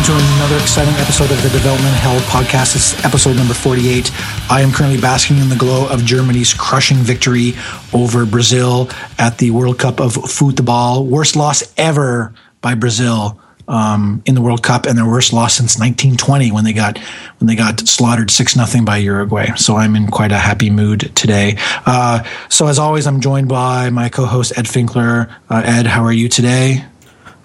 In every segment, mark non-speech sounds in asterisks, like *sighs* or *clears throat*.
welcome to another exciting episode of the Development Hell podcast. It's episode number 48. I am currently basking in the glow of Germany's crushing victory over Brazil at the World Cup of Football. Worst loss ever by Brazil um, in the World Cup, and their worst loss since 1920 when they got when they got slaughtered six nothing by Uruguay. So I'm in quite a happy mood today. Uh, so as always, I'm joined by my co-host Ed Finkler. Uh, Ed, how are you today?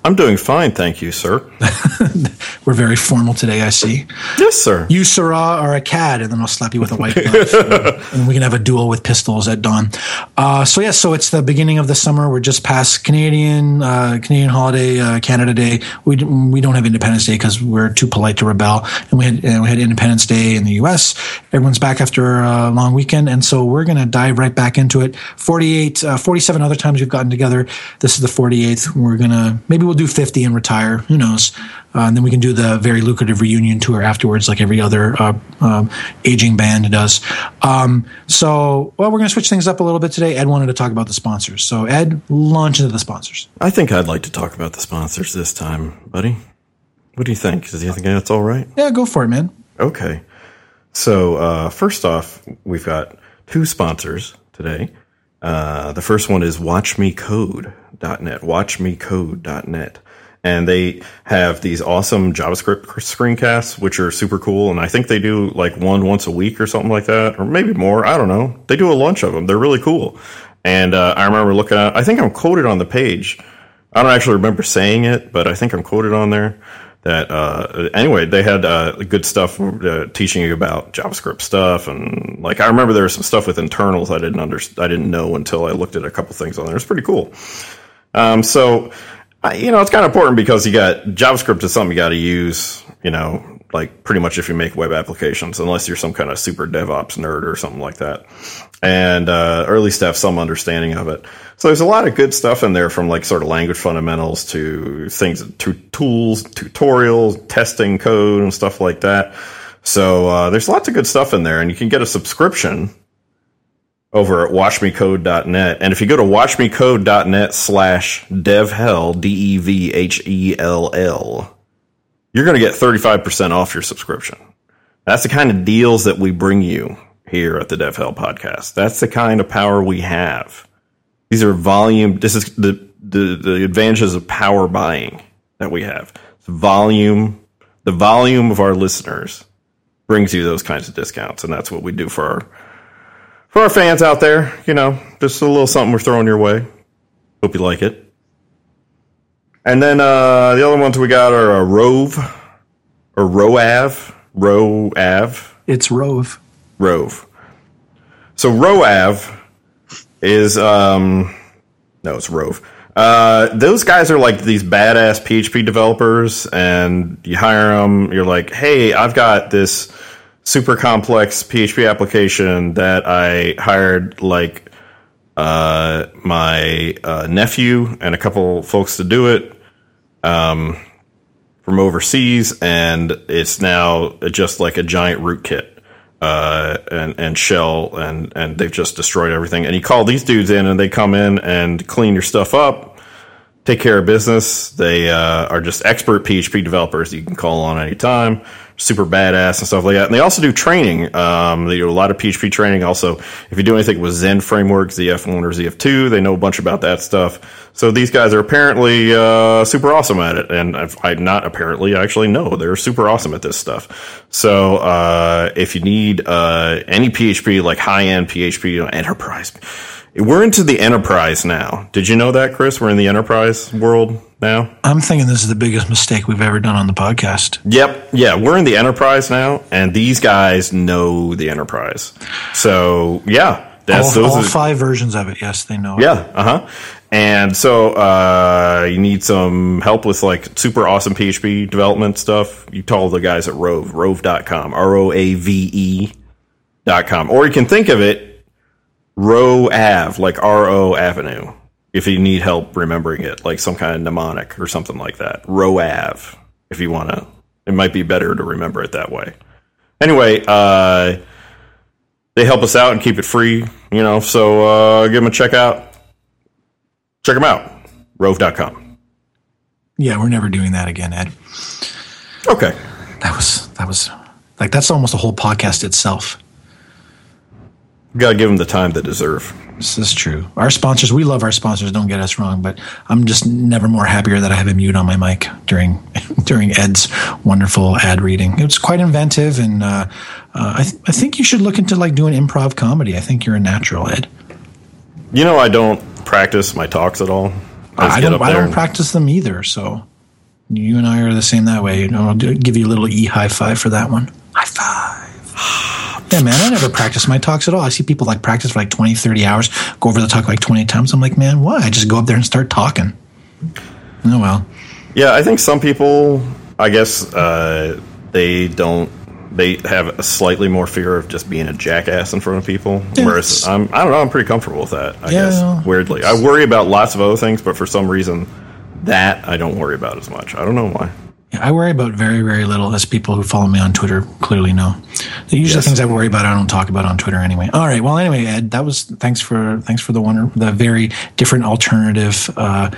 I'm doing fine, thank you, sir. *laughs* We're very formal today, I see. Yes, sir. You, Syrah, are a cad, and then I'll slap you with a white glove. *laughs* and we can have a duel with pistols at dawn. Uh, so, yes, yeah, so it's the beginning of the summer. We're just past Canadian uh, Canadian holiday, uh, Canada Day. We, we don't have Independence Day because we're too polite to rebel. And we had, and we had Independence Day in the U.S. Everyone's back after a long weekend. And so we're going to dive right back into it. 48, uh, 47 other times we've gotten together. This is the 48th. We're going to, maybe we'll do 50 and retire. Who knows? Uh, and then we can do the very lucrative reunion tour afterwards, like every other uh, uh, aging band does. Um, so, well, we're going to switch things up a little bit today. Ed wanted to talk about the sponsors. So, Ed, launch into the sponsors. I think I'd like to talk about the sponsors this time, buddy. What do you think? Do you think that's all right? Yeah, go for it, man. Okay. So, uh, first off, we've got two sponsors today. Uh, the first one is WatchMeCode.net. WatchMeCode.net and they have these awesome JavaScript screencasts, which are super cool. And I think they do like one once a week or something like that, or maybe more. I don't know. They do a bunch of them. They're really cool. And uh, I remember looking at. I think I'm quoted on the page. I don't actually remember saying it, but I think I'm quoted on there. That uh, anyway, they had uh, good stuff uh, teaching you about JavaScript stuff, and like I remember there was some stuff with internals I didn't under I didn't know until I looked at a couple things on there. It's pretty cool. Um, so you know, it's kind of important because you got JavaScript is something you got to use, you know, like pretty much if you make web applications, unless you're some kind of super DevOps nerd or something like that. And, uh, or at least have some understanding of it. So there's a lot of good stuff in there from like sort of language fundamentals to things, to tools, tutorials, testing code and stuff like that. So, uh, there's lots of good stuff in there and you can get a subscription over at watchmecode.net. And if you go to watchmecode.net slash devhell, D-E-V-H-E-L-L, you're going to get 35% off your subscription. That's the kind of deals that we bring you here at the DevHell podcast. That's the kind of power we have. These are volume. This is the, the, the advantages of power buying that we have. The volume, the volume of our listeners brings you those kinds of discounts. And that's what we do for our, for our fans out there, you know, just a little something we're throwing your way. Hope you like it. And then uh, the other ones we got are a Rove or Roav. Roav. It's Rove. Rove. So Roav is um no, it's Rove. Uh, those guys are like these badass PHP developers, and you hire them. You're like, hey, I've got this super complex PHP application that I hired like uh, my uh, nephew and a couple folks to do it um, from overseas, and it's now just like a giant rootkit. Uh, and and shell and and they've just destroyed everything. And you call these dudes in, and they come in and clean your stuff up, take care of business. They uh, are just expert PHP developers you can call on anytime super badass and stuff like that. And they also do training. Um, they do a lot of PHP training. Also, if you do anything with Zend framework, ZF1 or ZF2, they know a bunch about that stuff. So these guys are apparently uh, super awesome at it, and I not apparently I actually know they're super awesome at this stuff. So uh, if you need uh, any PHP like high end PHP, you know, enterprise we're into the enterprise now. Did you know that, Chris? We're in the enterprise world now. I'm thinking this is the biggest mistake we've ever done on the podcast. Yep. Yeah, we're in the enterprise now, and these guys know the enterprise. So, yeah. That's, all, all are, five versions of it. Yes, they know. Yeah. Uh huh. And so uh, you need some help with like super awesome PHP development stuff. You call the guys at Rove, roave.com, R O A V E.com. Or you can think of it Row Ave, like R O Avenue, if you need help remembering it, like some kind of mnemonic or something like that. Row Ave, if you want to. It might be better to remember it that way. Anyway, uh, they help us out and keep it free, you know, so uh, give them a check out. Check them out, roave.com. Yeah, we're never doing that again, Ed. Okay. That was that was like that's almost a whole podcast itself. Got to give them the time they deserve. This is true. Our sponsors, we love our sponsors. Don't get us wrong, but I'm just never more happier that I have a mute on my mic during *laughs* during Ed's wonderful ad reading. It was quite inventive, and uh, uh, I, th- I think you should look into like doing improv comedy. I think you're a natural, Ed. You know, I don't practice my talks at all. I, I don't. I don't practice them either. So you and I are the same that way. You know, I'll give you a little e high five for that one. High five. *sighs* yeah, man, I never practice my talks at all. I see people like practice for like 20, 30 hours, go over the talk like 20 times. I'm like, man, why? I just go up there and start talking. Oh, well. Yeah, I think some people, I guess, uh, they don't. They have a slightly more fear of just being a jackass in front of people. Yeah, whereas I'm, I don't know, I'm pretty comfortable with that. I Yeah. guess weirdly, I worry about lots of other things, but for some reason, that I don't worry about as much. I don't know why. I worry about very, very little, as people who follow me on Twitter clearly know. The usual Yes. things I worry about, I don't talk about on Twitter anyway. All right. Well, anyway, Ed, that was thanks for thanks for the one, the very different alternative uh,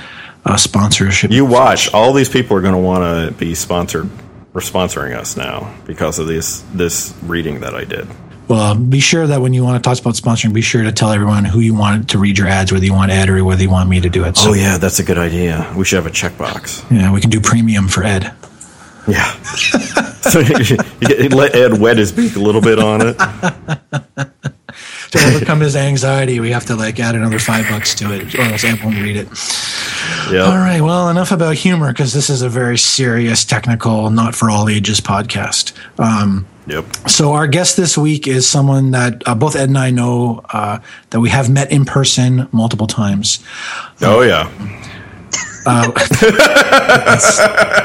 uh, sponsorship. You watch. All these people are going to want to be sponsored or sponsoring us now because of this this reading that I did. Well, be sure that when you want to talk about sponsoring, be sure to tell everyone who you want to read your ads, whether you want Ed or whether you want me to do it. So, Oh yeah, that's a good idea. We should have a checkbox. yeah, we can do premium for Ed. Yeah. *laughs* so you, you let Ed wet his beak a little bit on it. *laughs* To overcome his anxiety, we have to like add another five bucks to it, or else Ed won't read it. Yeah. All right. Well, enough about humor because this is a very serious, technical, not for all ages podcast. Um, Yep. so our guest this week is someone that uh, both Ed and I know uh, that we have met in person multiple times. Oh yeah. *laughs*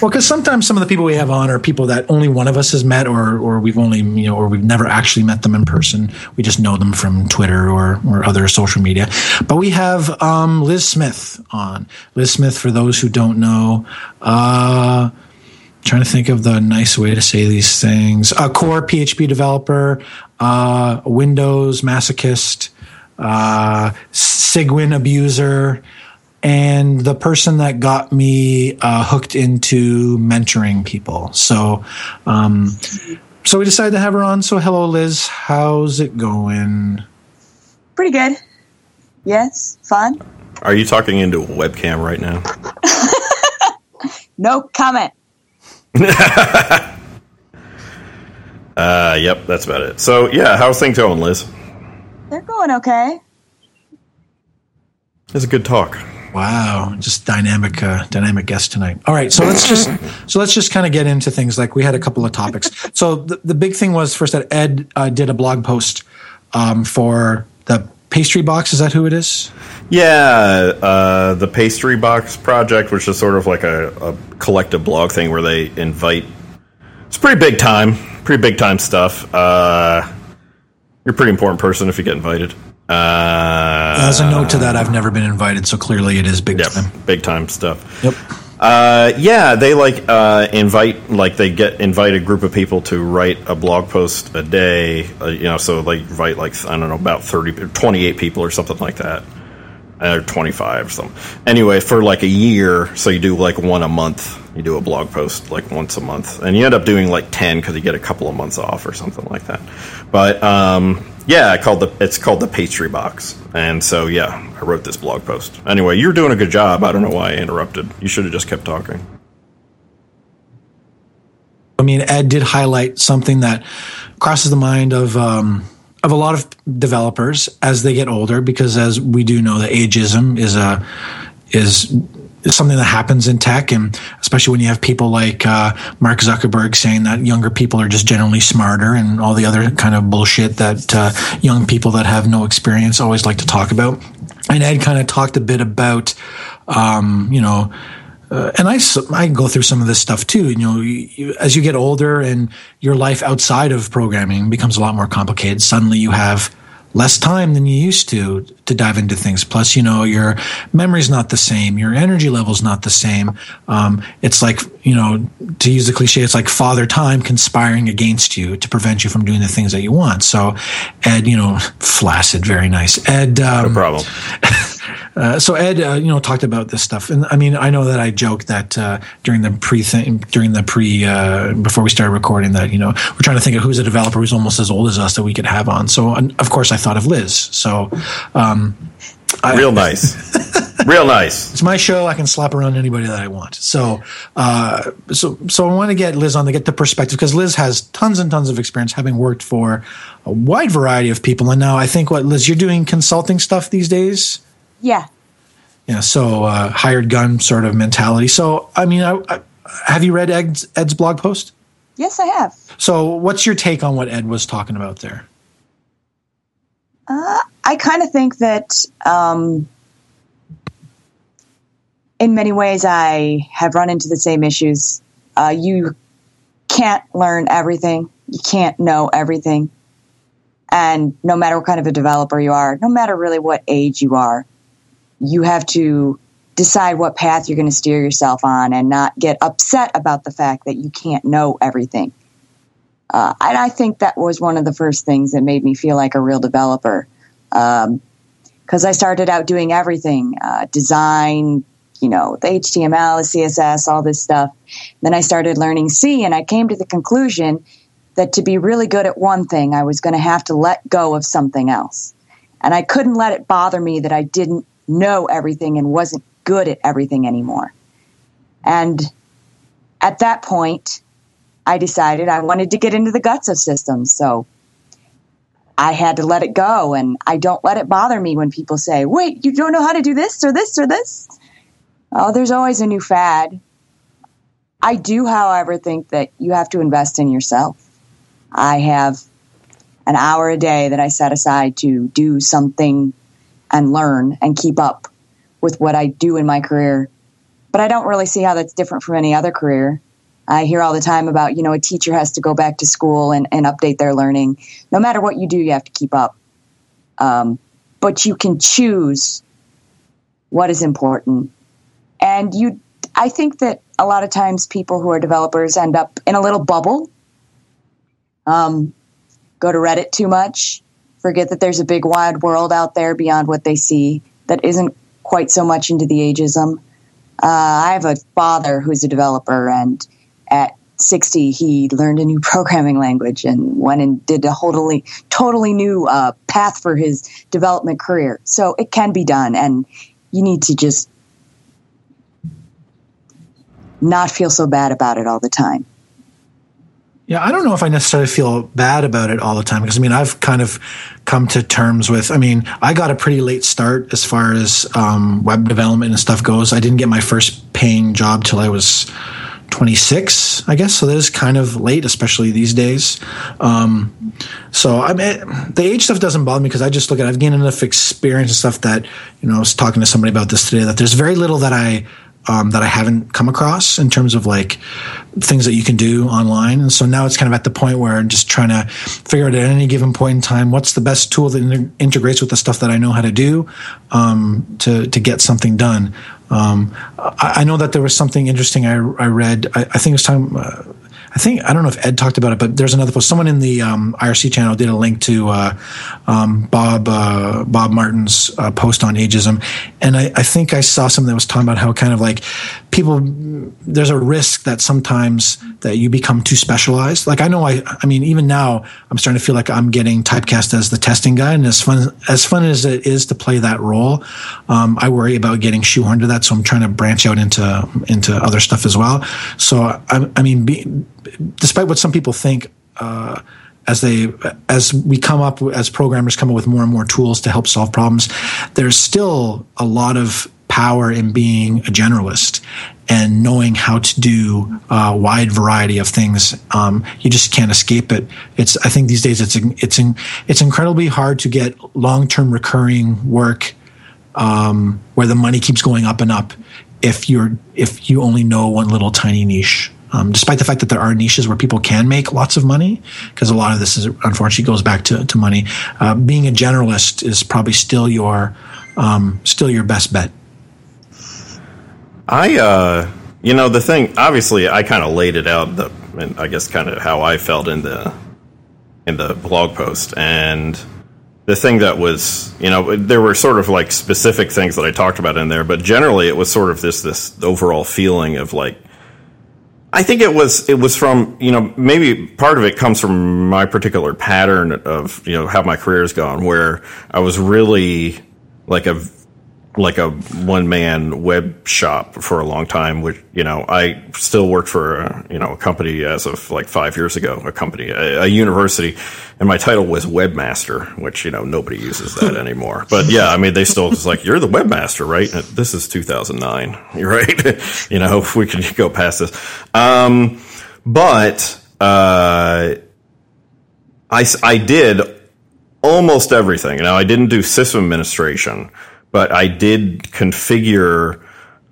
Well, because sometimes some of the people we have on are people that only one of us has met, or or we've only you know, or we've never actually met them in person. We just know them from Twitter or or other social media. But we have um, Liz Smith on. Liz Smith, for those who don't know, uh, trying to think of the nice way to say these things. A core PHP developer, uh, Windows masochist, uh, Cygwin abuser, and the person that got me uh, hooked into mentoring people. So, um, so we decided to have her on. So, hello, Liz. How's it going? Pretty good. Yes, fun. Are you talking into a webcam right now? *laughs* No comment. *laughs* Uh, yep, that's about it. So yeah, how's things going, Liz? They're going okay. It's a good talk. Wow, just dynamic, uh, dynamic guest tonight. All right, so let's just so let's just kind of get into things. Like we had a couple of topics. So the, the big thing was first that Ed uh, did a blog post um, for the pastry box. Is that who it is? Yeah, uh, the Pastry Box Project, which is sort of like a, a collective blog thing where they invite. It's pretty big time, pretty big time stuff. Uh, you're a pretty important person if you get invited. Uh, As a note to that, I've never been invited, so clearly it is big yeah, time. big time stuff. Yep. Uh, yeah, they like uh, invite like they get invite a group of people to write a blog post a day. Uh, you know, so they invite like I don't know about 30, 28 people or something like that, or twenty five or something. Anyway, for like a year, so you do like one a month. You do a blog post like once a month, and you end up doing like ten because you get a couple of months off or something like that. But um, yeah, called the it's called the Pastry Box, and so yeah, I wrote this blog post. Anyway, you're doing a good job. I don't know why I interrupted. You should have just kept talking. I mean, Ed did highlight something that crosses the mind of um, of a lot of developers as they get older, because as we do know, the ageism is a is something that happens in tech, and especially when you have people like uh, Mark Zuckerberg saying that younger people are just generally smarter, and all the other kind of bullshit that uh, young people that have no experience always like to talk about. And Ed kind of talked a bit about, um, you know, uh, and I, I go through some of this stuff too. You know, you, you, as you get older and your life outside of programming becomes a lot more complicated, suddenly you have less time than you used to to dive into things. Plus, you know, your memory's not the same, your energy level's not the same. Um, it's like, you know, to use the cliche, it's like father time conspiring against you to prevent you from doing the things that you want. So, Ed, you know, *laughs* flaccid, very nice. Ed, um, No problem. *laughs* uh, so Ed, uh, you know, talked about this stuff, and I mean, I know that I joked that uh, during the pre thing, during the pre uh, before we started recording that you know we're trying to think of who's a developer who's almost as old as us that we could have on. So of course I thought of Liz. So. Um, Real nice. *laughs* Real nice. It's my show. I can slap around anybody that I want. So, uh, so, so I want to get Liz on to get the perspective because Liz has tons and tons of experience having worked for a wide variety of people. And now I think what Liz, you're doing consulting stuff these days. Yeah. Yeah. So, uh, hired gun sort of mentality. So, I mean, I, I, have you read Ed's, Ed's blog post? Yes, I have. So, what's your take on what Ed was talking about there? Uh, I kind of think that um, in many ways I have run into the same issues. Uh, you can't learn everything, you can't know everything. And no matter what kind of a developer you are, no matter really what age you are, you have to decide what path you're going to steer yourself on and not get upset about the fact that you can't know everything. Uh, and I think that was one of the first things that made me feel like a real developer. Because um, I started out doing everything uh, design, you know, the HTML, the CSS, all this stuff. Then I started learning C, and I came to the conclusion that to be really good at one thing, I was going to have to let go of something else. And I couldn't let it bother me that I didn't know everything and wasn't good at everything anymore. And at that point, I decided I wanted to get into the guts of systems. So I had to let it go. And I don't let it bother me when people say, wait, you don't know how to do this or this or this. Oh, there's always a new fad. I do, however, think that you have to invest in yourself. I have an hour a day that I set aside to do something and learn and keep up with what I do in my career. But I don't really see how that's different from any other career. I hear all the time about, you know, a teacher has to go back to school and, and update their learning. No matter what you do, you have to keep up. Um, but you can choose what is important. And you, I think that a lot of times people who are developers end up in a little bubble. Um, go to Reddit too much, forget that there's a big wide world out there beyond what they see that isn't quite so much into the ageism. Uh, I have a father who's a developer, and at 60 he learned a new *laughs* programming language and went and did a totally totally new uh, path for his development career so it can be done and you need to just not feel so bad about it all the time yeah, I don't know if I necessarily feel bad about it all the time because I mean I've kind of come to terms with. I mean I got a pretty late start as far as um, web development and stuff goes. I didn't get my first paying job till I was 26, I guess. So that is kind of late, especially these days. Um, so I mean, the age stuff doesn't bother me because I just look at. I've gained enough experience and stuff that you know. I was talking to somebody about this today that there's very little that I um, that I haven't come across in terms of like things that you can do online. And so now it's kind of at the point where I'm just trying to figure out at any given point in time what's the best tool that inter- integrates with the stuff that I know how to do um, to to get something done. Um, I, I, know that there was something interesting I, I read. I, I, think it was time. Uh, I think I don't know if Ed talked about it, but there's another post. Someone in the um, IRC channel did a link to uh, um, Bob uh, Bob Martin's uh, post on ageism, and I, I, think I saw something that was talking about how kind of like people there's a risk that sometimes that you become too specialized. Like I know I I mean even now I'm starting to feel like I'm getting typecast as the testing guy, and as fun as fun as it is to play that role, um, I worry about getting shoehorned to that. So I'm trying to branch out into into other stuff as well. So I, I mean. Be, despite what some people think, uh, as they as we come up as programmers come up with more and more tools to help solve problems, there's still a lot of power in being a generalist and knowing how to do a wide variety of things. Um, you just can't escape it. It's I think these days it's it's it's incredibly hard to get long term recurring work um, where the money keeps going up and up if you're if you only know one little tiny niche um, despite the fact that there are niches where people can make lots of money, because a lot of this is unfortunately goes back to, to money. Uh, being a generalist is probably still your um, still your best bet. I, uh, you know, the thing. Obviously, I kind of laid it out. The, I guess, kind of how I felt in the in the blog post, and the thing that was, you know, there were sort of like specific things that I talked about in there, but generally it was sort of this this overall feeling of like I think it was it was from you know maybe part of it comes from my particular pattern of you know how my career's gone where I was really like a like a one man web shop for a long time, which, you know, I still worked for, a, you know, a company as of like five years ago, a company, a, a university, and my title was webmaster, which, you know, nobody uses that *laughs* anymore. But yeah, I mean, they still just like, you're the webmaster, right? This is 2009. *laughs* You're right. *laughs* you know, if we can go past this. Um, but, uh, I, I did almost everything. Now, I didn't do system administration but I did configure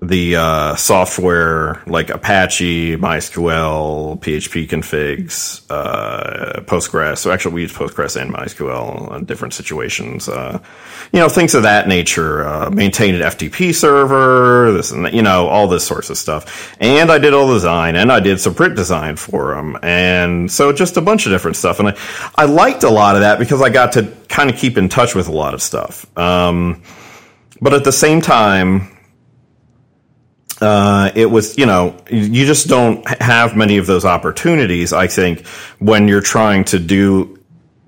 the uh, software like Apache, MySQL, PHP configs, uh, Postgres. So actually, we use Postgres and MySQL in different situations. Uh, you know, things of that nature. Uh, maintain an FTP server, this and that, you know, all this sorts of stuff. And I did all the design, and I did some print design for them, and so just a bunch of different stuff. And I, I liked a lot of that because I got to kind of keep in touch with a lot of stuff. Um, but at the same time, uh, it was, you know, you just don't have many of those opportunities, I think, when you're trying to do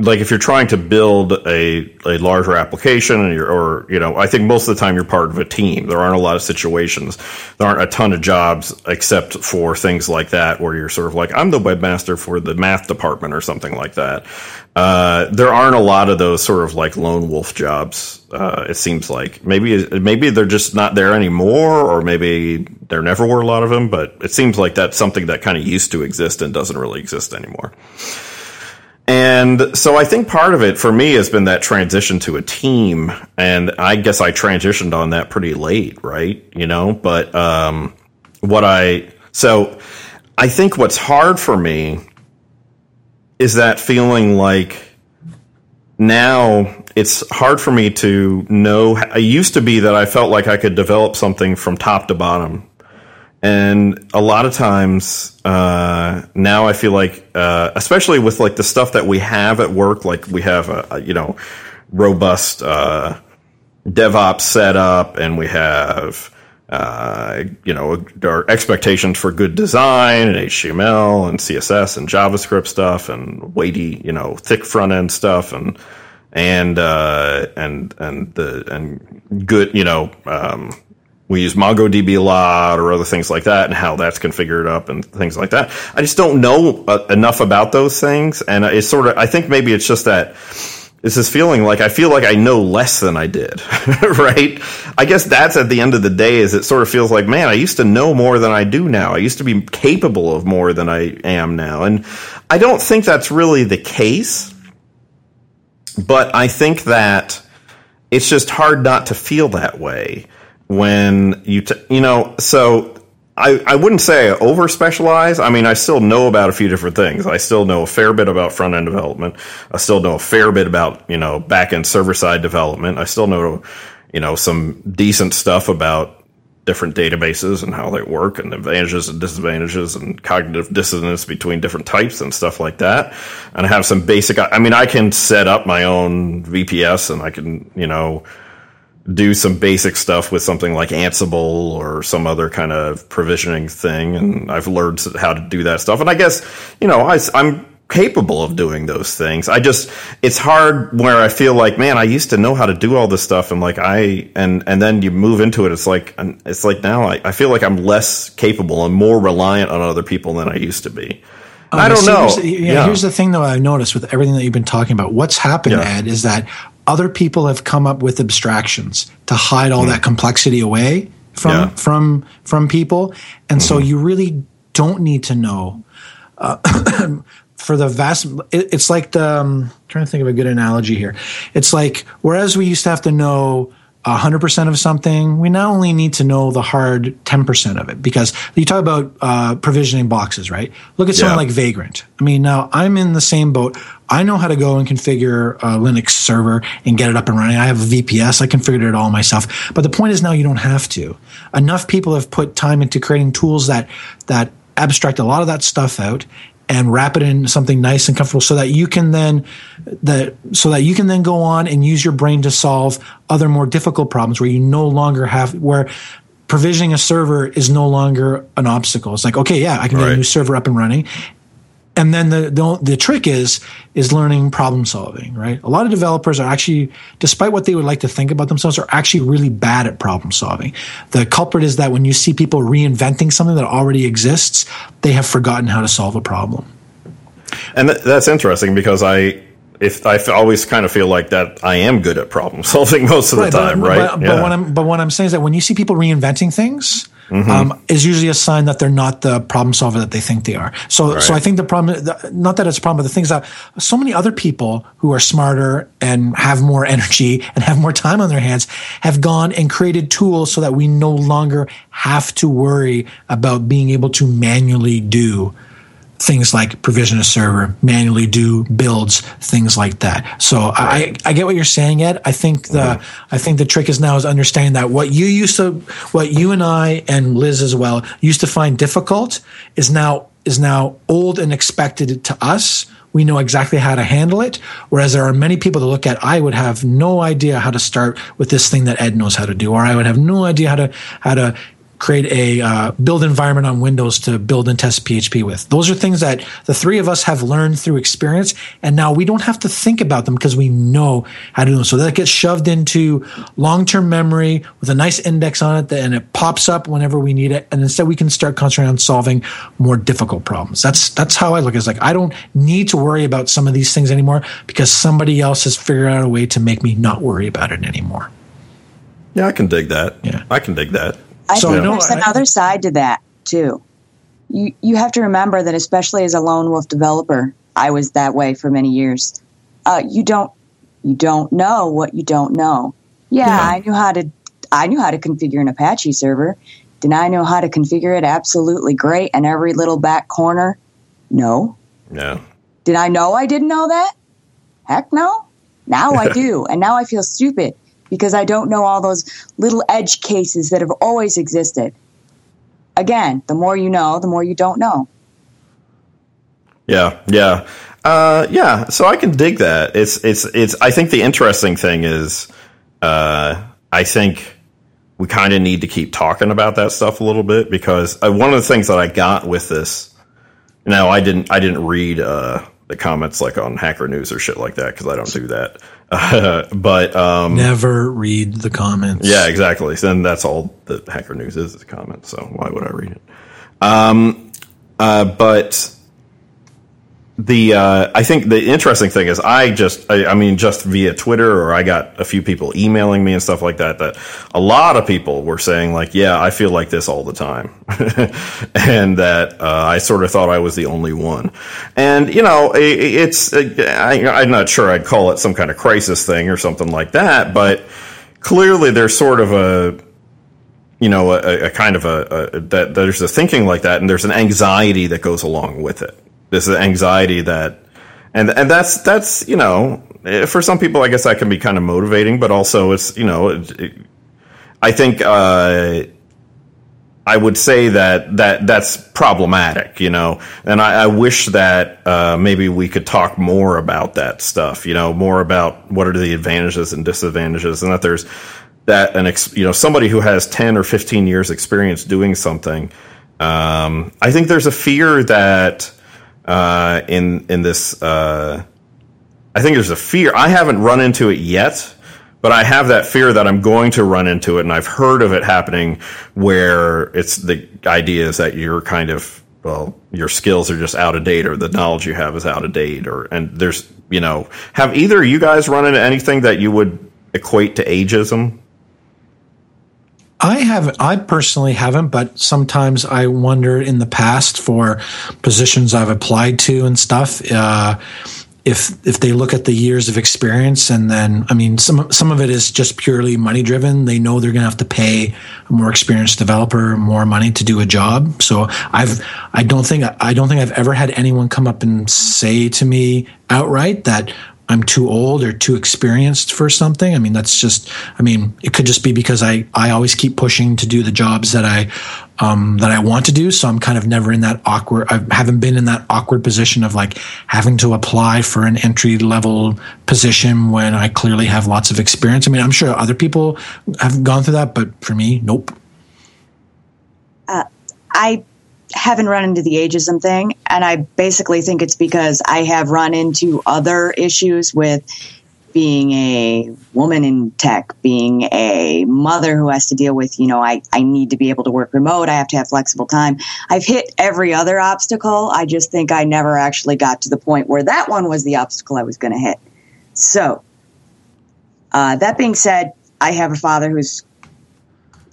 like if you're trying to build a, a larger application or, you know, I think most of the time you're part of a team. There aren't a lot of situations. There aren't a ton of jobs except for things like that where you're sort of like, I'm the webmaster for the math department or something like that. Uh, there aren't a lot of those sort of like lone wolf jobs. Uh, it seems like maybe, maybe they're just not there anymore or maybe there never were a lot of them, but it seems like that's something that kind of used to exist and doesn't really exist anymore. And so I think part of it for me has been that transition to a team. And I guess I transitioned on that pretty late, right? You know, but, um, what I, so I think what's hard for me is that feeling like now it's hard for me to know. I used to be that I felt like I could develop something from top to bottom and a lot of times uh, now I feel like, uh, especially with like the stuff that we have at work, like we have a, a you know robust uh, DevOps setup, and we have uh, you know our expectations for good design and HTML and CSS and JavaScript stuff and weighty you know thick front end stuff and and uh, and and the and good you know. Um, we use MongoDB a lot or other things like that and how that's configured up and things like that. I just don't know uh, enough about those things. And it's sort of, I think maybe it's just that it's this feeling like I feel like I know less than I did, *laughs* right? I guess that's at the end of the day is it sort of feels like, man, I used to know more than I do now. I used to be capable of more than I am now. And I don't think that's really the case, but I think that it's just hard not to feel that way when you, t- you know, so I, I wouldn't say I over specialize. I mean, I still know about a few different things. I still know a fair bit about front end development. I still know a fair bit about, you know, back end server side development. I still know, you know, some decent stuff about different databases and how they work and advantages and disadvantages and cognitive dissonance between different types and stuff like that. And I have some basic, I mean, I can set up my own VPS and I can, you know, do some basic stuff with something like Ansible or some other kind of provisioning thing. And I've learned how to do that stuff. And I guess, you know, I, I'm capable of doing those things. I just, it's hard where I feel like, man, I used to know how to do all this stuff. And like I, and, and then you move into it. It's like, it's like now I, I feel like I'm less capable and more reliant on other people than I used to be. Um, I don't know. Here's the, yeah, yeah. here's the thing, though. I've noticed with everything that you've been talking about. What's happened, yeah. Ed, is that other people have come up with abstractions to hide all mm. that complexity away from yeah. from from people, and mm. so mm-hmm. you really don't need to know. Uh, *clears throat* for the vast, it, it's like the. Um, trying to think of a good analogy here. It's like whereas we used to have to know 100% of something, we now only need to know the hard 10% of it because you talk about uh, provisioning boxes, right? Look at someone yeah. like Vagrant. I mean, now I'm in the same boat. I know how to go and configure a Linux server and get it up and running. I have a VPS. I configured it all myself. But the point is now you don't have to. Enough people have put time into creating tools that, that abstract a lot of that stuff out and wrap it in something nice and comfortable so that you can then that so that you can then go on and use your brain to solve other more difficult problems where you no longer have where provisioning a server is no longer an obstacle. It's like, okay, yeah, I can get a new server up and running and then the, the, the trick is is learning problem solving right a lot of developers are actually despite what they would like to think about themselves are actually really bad at problem solving the culprit is that when you see people reinventing something that already exists they have forgotten how to solve a problem and th- that's interesting because i if I always kind of feel like that I am good at problem *laughs* solving most of the time, but, right? But, yeah. but, what I'm but what I'm saying is that when you see people reinventing things, mm-hmm. um, is usually a sign that they're not the problem solver that they think they are. So, right. so I think the problem, not that it's a problem, but the things that so many other people who are smarter and have more energy and have more time on their hands have gone and created tools so that we no longer have to worry about being able to manually do things like provision a server, manually do builds, things like that. So I, I get what you're saying, Ed. I think the mm-hmm. I think the trick is now is understanding that what you used to what you and I and Liz as well used to find difficult is now is now old and expected to us. We know exactly how to handle it. Whereas there are many people that look at, I would have no idea how to start with this thing that Ed knows how to do, or I would have no idea how to how to create a uh, build environment on Windows to build and test PHP with. Those are things that the three of us have learned through experience, and now we don't have to think about them because we know how to do them. So that gets shoved into long-term memory with a nice index on it, and it pops up whenever we need it. And instead, we can start concentrating on solving more difficult problems. That's that's how I look. It's like I don't need to worry about some of these things anymore because somebody else has figured out a way to make me not worry about it anymore. Yeah, I can dig that. Yeah, I can dig that. I so, think there's another side to that too. You you have to remember that, especially as a lone wolf developer, I was that way for many years. Uh, you don't you don't know what you don't know. Yeah, yeah, I knew how to I knew how to configure an Apache server. Did I know how to configure it absolutely great and every little back corner? No. No. Did I know I didn't know that? Heck no. Now I *laughs* do, and now I feel stupid because I don't know all those little edge cases that have always existed. Again, the more you know, the more you don't know. Yeah, yeah, uh, yeah. So I can dig that. It's it's it's. I think the interesting thing is, uh, I think we kind of need to keep talking about that stuff a little bit because uh, one of the things that I got with this. Now I didn't I didn't read uh, the comments like on Hacker News or shit like that because I don't do that. Uh, *laughs* but um, never read the comments. Yeah, exactly. So then that's all the Hacker News is, is comments. So why would I read it? Um, uh, but the uh, I think the interesting thing is I just I, I, mean just via Twitter or I got a few people emailing me and stuff like that that a lot of people were saying like yeah I feel like this all the time. *laughs* And that uh, I sort of thought I was the only one. And you know it, it's I, I'm not sure I'd call it some kind of crisis thing or something like that but clearly there's sort of a you know a, a kind of a, a that there's a thinking like that and there's an anxiety that goes along with it this anxiety that, and and that's that's you know for some people I guess that can be kind of motivating, but also it's you know it, it, I think uh, I would say that that that's problematic, you know, and I, I wish that uh, maybe we could talk more about that stuff, you know, more about what are the advantages and disadvantages, and that there's that an ex, you know somebody who has ten or fifteen years experience doing something. Um, I think there's a fear that uh, in in this. Uh, I think there's a fear. I haven't run into it yet, but I have that fear that I'm going to run into it, and I've heard of it happening where it's the idea is that you're kind of well, your skills are just out of date, or the knowledge you have is out of date, or and there's you know, have either you guys run into anything that you would equate to ageism? I haven't. I personally haven't, but sometimes I wonder in the past for positions I've applied to and stuff. Uh, if if they look at the years of experience and then I mean some some of it is just purely money driven. They know they're going to have to pay a more experienced developer more money to do a job. So I've I don't think I don't think I've ever had anyone come up and say to me outright that I'm too old or too experienced for something. I mean, that's just, I mean, it could just be because I, I always keep pushing to do the jobs that I, um, that I want to do. So I'm kind of never in that awkward, I haven't been in that awkward position of like having to apply for an entry level position when I clearly have lots of experience. I mean, I'm sure other people have gone through that, but for me, nope. Uh, I haven't run into the ageism thing. And I basically think it's because I have run into other issues with being a woman in tech, being a mother who has to deal with, you know, I, I need to be able to work remote. I have to have flexible time. I've hit every other obstacle. I just think I never actually got to the point where that one was the obstacle I was going to hit. So, uh, that being said, I have a father who's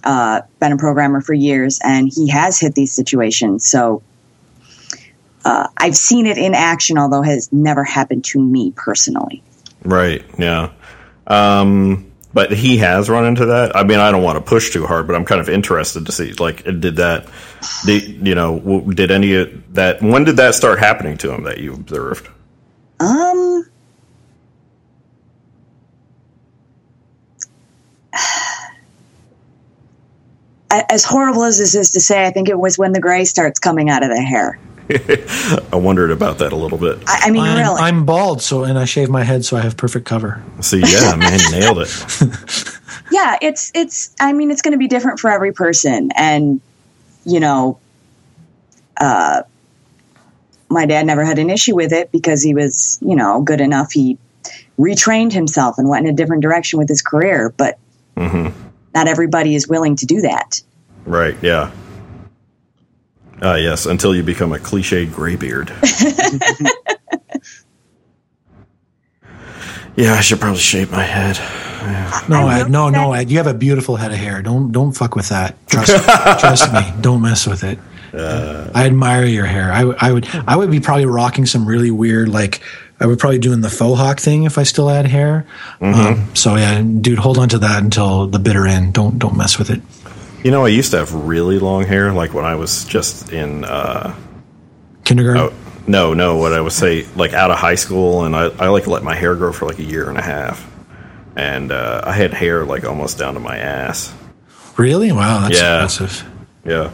uh, been a programmer for years, and he has hit these situations. So uh, I've seen it in action, although it has never happened to me personally. Right. Yeah. Um, but he has run into that. I mean, I don't want to push too hard, but I'm kind of interested to see. Like, did that? Did, you know? Did any of that? When did that start happening to him that you observed? Um. As horrible as this is to say, I think it was when the gray starts coming out of the hair. *laughs* I wondered about that a little bit. I, I mean, I'm, really, I'm bald, so and I shave my head, so I have perfect cover. See, yeah, man, nailed it. *laughs* yeah, it's it's. I mean, it's going to be different for every person, and you know, uh, my dad never had an issue with it because he was, you know, good enough. He retrained himself and went in a different direction with his career, but. Mm-hmm not everybody is willing to do that. Right. Yeah. Uh, yes, until you become a cliche graybeard. *laughs* yeah, I should probably shave my head. Yeah. No, Ed, no, no, Ed. You have a beautiful head of hair. Don't don't fuck with that. Trust *laughs* trust me. Don't mess with it. Uh, I admire your hair. I, I would I would be probably rocking some really weird like I would probably doing the faux hawk thing if I still had hair. Mm-hmm. Um, so yeah, dude, hold on to that until the bitter end. Don't don't mess with it. You know, I used to have really long hair, like when I was just in uh, kindergarten. Oh, no, no. What I would say, like out of high school, and I, I like let my hair grow for like a year and a half, and uh, I had hair like almost down to my ass. Really? Wow, that's yeah. impressive. Yeah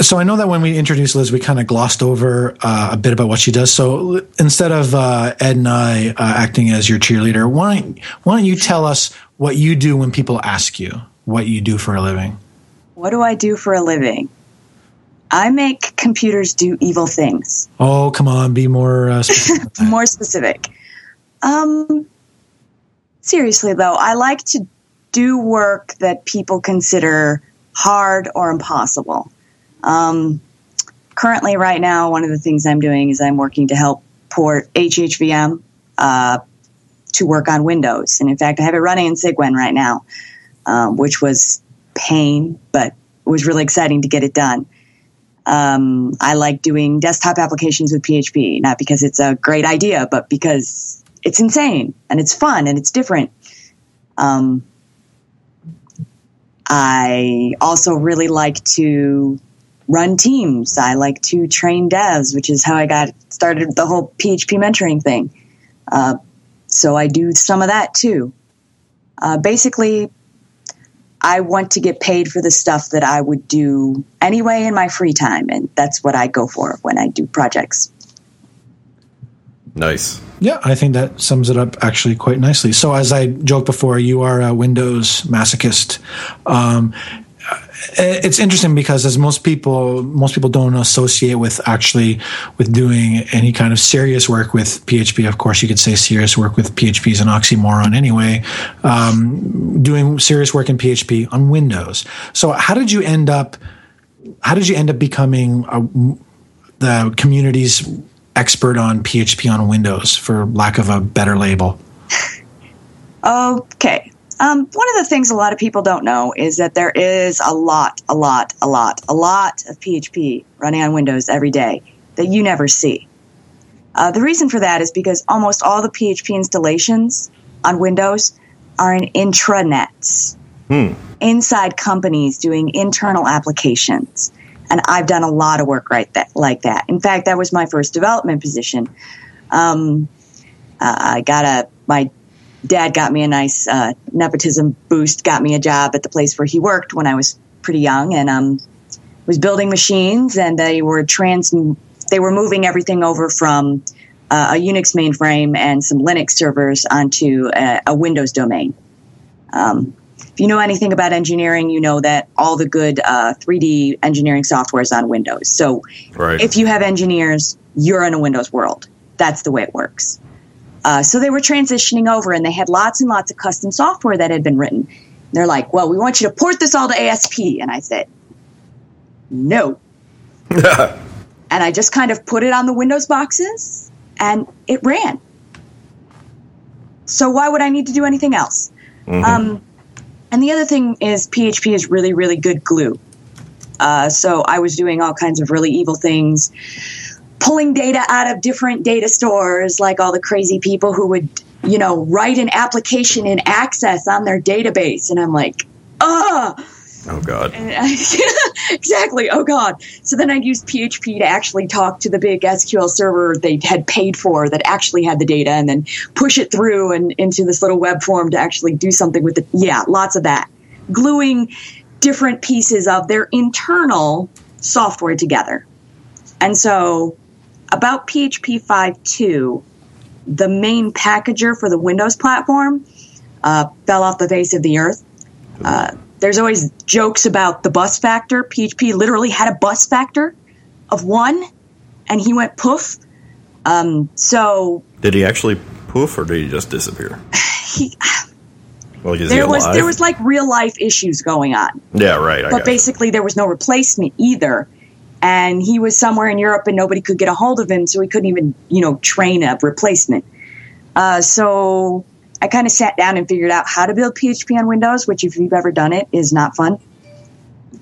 so I know that when we introduced Liz, we kind of glossed over uh, a bit about what she does. So instead of uh, Ed and I uh, acting as your cheerleader, why don't, why don't you tell us what you do when people ask you what you do for a living? What do I do for a living? I make computers do evil things. Oh, come on, be more uh, *laughs* specific. more specific. Um, seriously though, I like to do work that people consider hard or impossible. Um, currently, right now, one of the things I'm doing is I'm working to help port HHVM uh, to work on Windows. And in fact, I have it running in Cygwin right now, um, which was pain, but it was really exciting to get it done. Um, I like doing desktop applications with PHP, not because it's a great idea, but because it's insane and it's fun and it's different. Um, I also really like to run teams. I like to train devs, which is how I got started the whole PHP mentoring thing. Uh, so I do some of that too. Uh, basically, I want to get paid for the stuff that I would do anyway in my free time, and that's what I go for when I do projects. Nice. Yeah, I think that sums it up actually quite nicely. So, as I joked before, you are a Windows masochist. Um, it's interesting because as most people most people don't associate with actually with doing any kind of serious work with php of course you could say serious work with php is an oxymoron anyway. Um, doing serious work in php on windows. So how did you end up how did you end up becoming a, the community's expert on php on windows for lack of a better label? *laughs* Okay um, one of the things a lot of people don't know is that there is a lot, a lot, a lot, a lot of PHP running on Windows every day that you never see. Uh, the reason for that is because almost all the PHP installations on Windows are in intranets, hmm. inside companies doing internal applications. And I've done a lot of work right that, like that. In fact, that was my first development position. Um, Uh, I got a my dad got me a nice uh, nepotism boost, got me a job at the place where he worked when I was pretty young, and um, was building machines, and they were trans they were moving everything over from uh, a Unix mainframe and some Linux servers onto a, a Windows domain. Um, if you know anything about engineering, you know that all the good uh, 3D engineering software is on Windows. So Right. if you have engineers, you're in a Windows world. That's the way it works. Uh, so they were transitioning over and they had lots and lots of custom software that had been written. They're like, well, we want you to port this all to ASP. And I said, no. *laughs* and I just kind of put it on the Windows boxes and it ran. So why would I need to do anything else? Um, and the other thing is PHP is really, really good glue. Uh, so I was doing all kinds of really evil things, pulling data out of different data stores, like all the crazy people who would, you know, write an application in Access on their database. And I'm like, ah, oh God. *laughs* exactly. Oh God. So then I'd use PHP to actually talk to the big SQL server they had paid for that actually had the data and then push it through and into this little web form to actually do something with it. Yeah, lots of that. Gluing different pieces of their internal software together. And so about PHP 5.2, the main packager for the Windows platform uh, fell off the face of the earth. Uh, there's always jokes about the bus factor. PHP literally had a bus factor of one, and he went poof. Um, so Did he actually poof or did he just disappear? *sighs* he, *sighs* Well, there was there was like real life issues going on, yeah, right. I but got it. basically there was no replacement either. And he was somewhere in Europe, and nobody could get a hold of him, so he couldn't even you know train a replacement. Uh, so I kind of sat down and figured out how to build PHP on Windows, which if you've ever done it is not fun.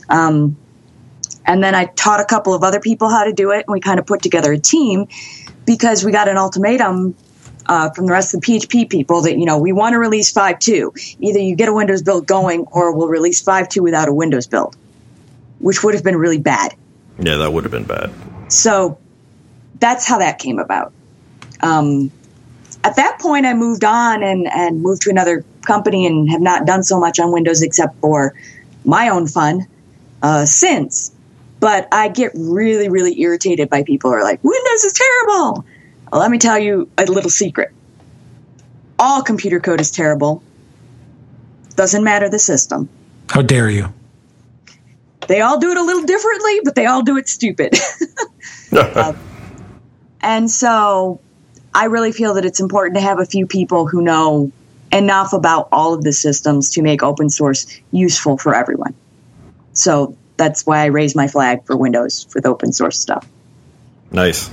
Um, and then I taught a couple of other people how to do it, and we kind of put together a team because we got an ultimatum uh, from the rest of the PHP people that you know we want to release 5.2. Either you get a Windows build going, or we'll release 5.2 without a Windows build, which would have been really bad. Yeah, that would have been bad. So that's how that came about. Um, at that point, I moved on and, and moved to another company and have not done so much on Windows except for my own fun uh, since. But I get really, really irritated by people who are like, Windows is terrible. Well, let me tell you a little secret. All computer code is terrible. Doesn't matter the system. How dare you? They all do it a little differently, but they all do it stupid. *laughs* *laughs* And so I really feel that it's important to have a few people who know enough about all of the systems to make open source useful for everyone. So that's why I raise my flag for Windows for the open source stuff. Nice.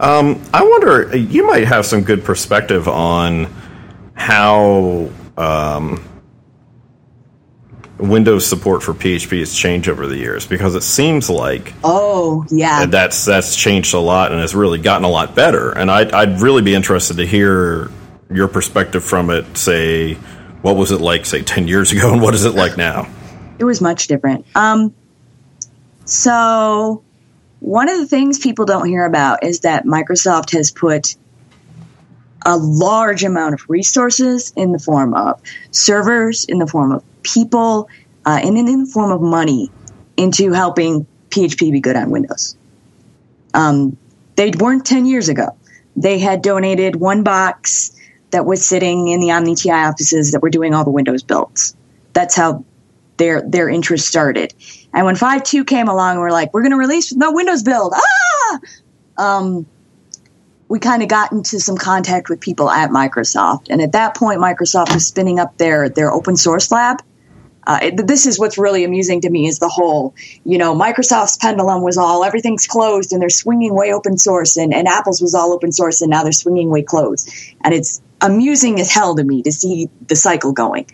Um, I wonder, you might have some good perspective on how um, Windows support for PHP has changed over the years because it seems like Oh, yeah. that's that's changed a lot and has really gotten a lot better. And I'd, I'd really be interested to hear your perspective from it. Say, what was it like, say, ten years ago, and what is it like now? it was much different. Um, so one of the things people don't hear about is that Microsoft has put a large amount of resources in the form of servers, in the form of people, uh, and in the form of money into helping PHP be good on Windows. Um, they weren't 10 years ago. They had donated one box that was sitting in the OmniTI offices that were doing all the Windows builds. That's how their their interest started. And when 5.2 came along, we're like, we're going to release no Windows build. Ah! Um, we kind of got into some contact with people at Microsoft, and at that point, Microsoft was spinning up their their open source lab. Uh, it, this is what's really amusing to me is the whole, you know, Microsoft's pendulum was all everything's closed and they're swinging way open source, and, and Apple's was all open source and now they're swinging way closed, and it's amusing as hell to me to see the cycle going.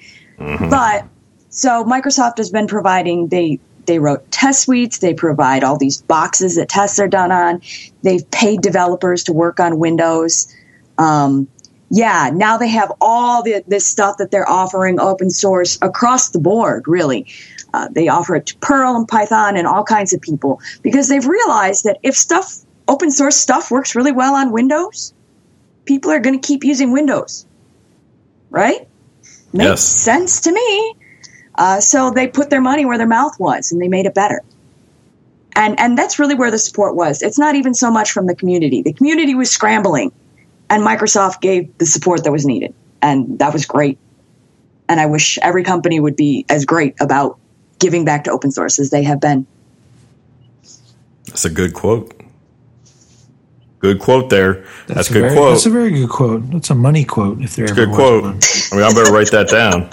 But so Microsoft has been providing they they wrote test suites, they provide all these boxes that tests are done on. They've paid developers to work on Windows. Um, yeah, now they have all the, this stuff that they're offering open source across the board, really. Uh, they offer it to Perl and Python and all kinds of people because they've realized that if stuff, open source stuff works really well on Windows, people are going to keep using Windows, right? Makes Yes. sense to me. Uh, so they put their money where their mouth was, and they made it better. And and that's really where the support was. It's not even so much from the community. The community was scrambling, and Microsoft gave the support that was needed, and that was great. And I wish every company would be as great about giving back to open source as they have been. That's a good quote. Good quote there. That's, a good very, quote. That's a very good quote. That's a money quote. If there ever good quote. one. I mean, I better write that down.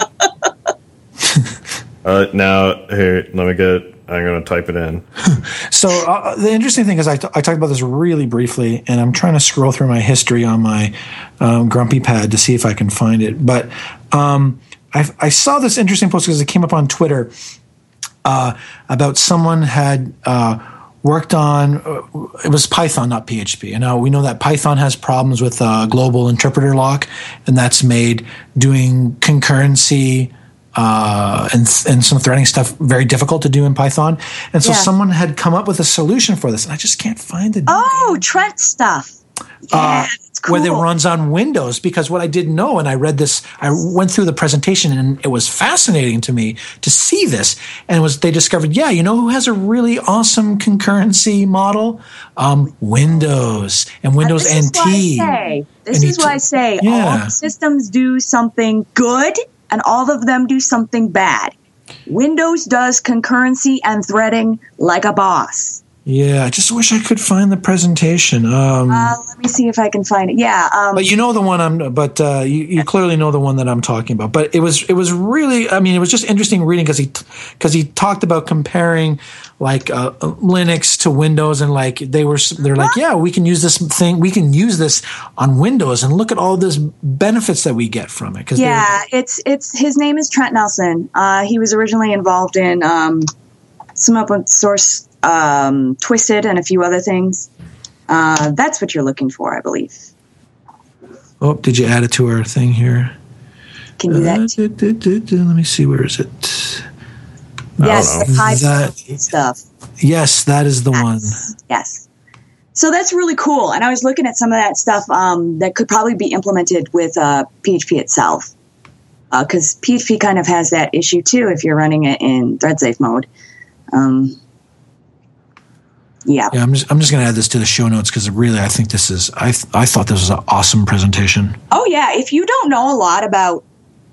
*laughs* uh, now, here, let me get. I'm going to type it in. *laughs* So uh, the interesting thing is, I, t- I talked about this really briefly, and I'm trying to scroll through my history on my um, Grumpy Pad to see if I can find it. But um, I, I saw this interesting post because it came up on Twitter uh, about someone had uh, worked on uh, it was Python, not PHP. And now we know that Python has problems with uh, global interpreter lock, and that's made doing concurrency uh, and and some threading stuff very difficult to do in Python. And so Yeah. someone had come up with a solution for this, and I just can't find it. Oh, Trent stuff. Yeah, it's cool. Where it runs on Windows, because what I didn't know, and I read this, I went through the presentation, and it was fascinating to me to see this. And was they discovered, yeah, you know who has a really awesome concurrency model? Um, Windows and Windows this is NT. why I say, this And is why I say Yeah. all systems do something good and all of them do something bad. Windows does concurrency and threading like a boss. Yeah, I just wish I could find the presentation. Um, Uh, let me see if I can find it. Yeah, um, But you know the one I'm. But uh, you, you clearly know the one that I'm talking about. But it was it was really. I mean, it was just interesting reading because he because he talked about comparing like uh, Linux to Windows and like they were they're like yeah we can use this thing we can use this on Windows and look at all this benefits that we get from it because yeah, it's it's his name is Trent Nelson. Uh, he was originally involved in um, some open source um, Twisted and a few other things. Uh, that's what you're looking for, I believe. oh did you add it to our thing here? Can you do Uh, that? du, let me see where is it? Yes, the high That- stuff. Yes, that is the one. Yes. So that's really cool. And I was looking at some of that stuff um, that could probably be implemented with uh, PHP itself. Because PHP kind of has that issue too if you're running it in thread safe mode. Um, yeah. Yeah, I'm just I'm just gonna add this to the show notes because really I think this is I th- I thought this was an awesome presentation. Oh, yeah. If you don't know a lot about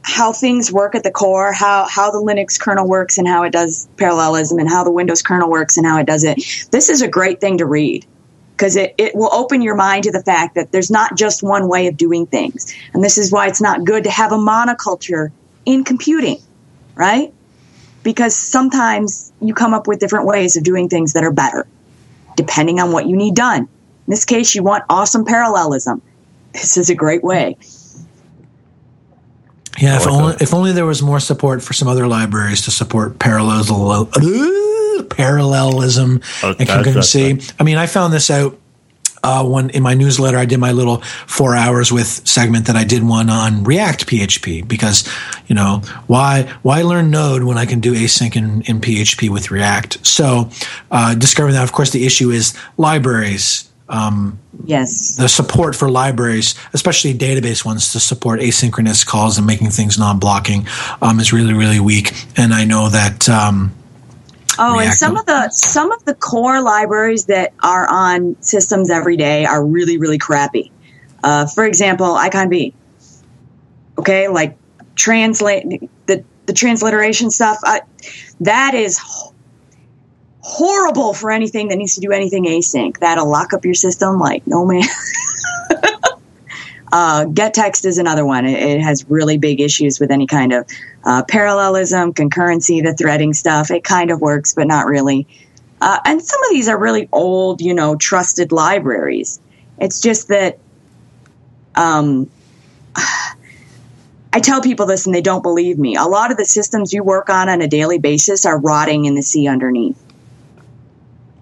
how things work at the core, how, how the Linux kernel works and how it does parallelism, and how the Windows kernel works and how it does it, this is a great thing to read because it, it will open your mind to the fact that there's not just one way of doing things. And this is why it's not good to have a monoculture in computing, right? Because sometimes you come up with different ways of doing things that are better, depending on what you need done. In this case, you want awesome parallelism. This is a great way. Yeah, if like only that. if only there was more support for some other libraries to support parallelism, parallelism Oh, and that- concurrency. I mean, I found this out uh, when in my newsletter I did my little four hours with segment that I did one on React PHP because you know why why learn Node when I can do async in, in PHP with React. So uh, discovering that, of course, the issue is libraries. Um, Yes. the support for libraries, especially database ones, to support asynchronous calls and making things non-blocking um, is really, really weak. And I know that. Um, Oh, and some of the some of the core libraries that are on systems every day are really really crappy. Uh, for example, iconv. Okay, like translate the the transliteration stuff. That is horrible for anything that needs to do anything async. That'll lock up your system like no man. *laughs* Uh, gettext is another one. It, it has really big issues with any kind of uh, parallelism, concurrency, the threading stuff. It kind of works, but not really. Uh, and some of these are really old, you know, trusted libraries. It's just that um, *sighs* I tell people this and they don't believe me. A lot of the systems you work on on a daily basis are rotting in the sea underneath.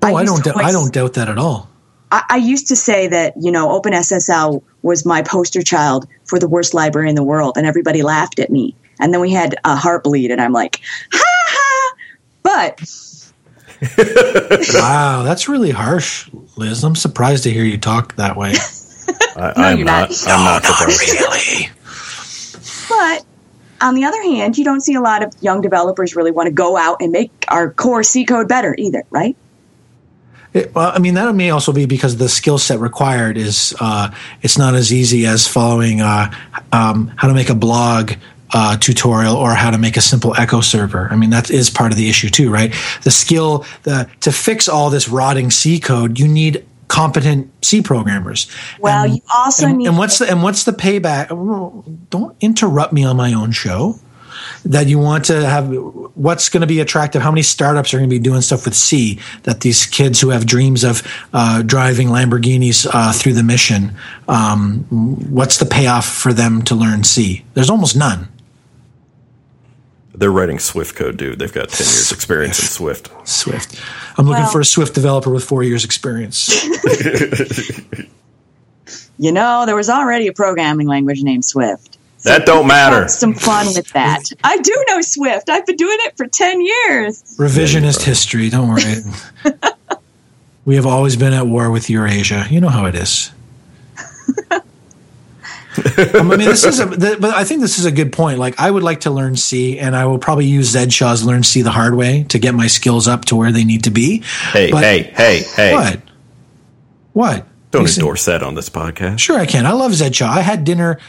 Oh, I, used don't. to I don't doubt that at all. I, I used to say that you know OpenSSL was my poster child for the worst library in the world, and everybody laughed at me. And then we had a heartbleed, and I'm like, ha ha. But *laughs* wow, that's really harsh, Liz. I'm surprised to hear you talk that way. *laughs* I, No, I'm you're not. not. I'm not surprised. really. But on the other hand, you don't see a lot of young developers really want to go out and make our core C code better either, right? It, well, I mean, that may also be because the skill set required is uh, it's not as easy as following uh, um, how to make a blog uh, tutorial or how to make a simple Echo server. I mean, that is part of the issue too, right? The skill the, to fix all this rotting C code, you need competent C programmers. Well, And- you also and, need and what's the and what's the payback? Don't interrupt me on my own show. That you want to have what's going to be attractive? How many startups are going to be doing stuff with C? That these kids who have dreams of uh, driving Lamborghinis uh, through the mission, um, what's the payoff for them to learn C? There's almost none. They're writing Swift code, dude. They've got 10 years experience in Swift. Swift. I'm looking Well- for a Swift developer with four years experience. *laughs* *laughs* you know, there was already a programming language named Swift. That don't matter. Have some fun with that. I do know Swift. I've been doing it for 10 years. Revisionist history. Don't worry. *laughs* we have always been at war with Eurasia. You know how it is. Um, I mean, this is a, the, but I think this is a good point. Like, I would like to learn C, and I will probably use Zed Shaw's Learn C the hard way to get my skills up to where they need to be. Hey, But- hey, hey, hey. What? What? Don't You see- endorse that on this podcast. Sure, I can. I love Zed Shaw. I had dinner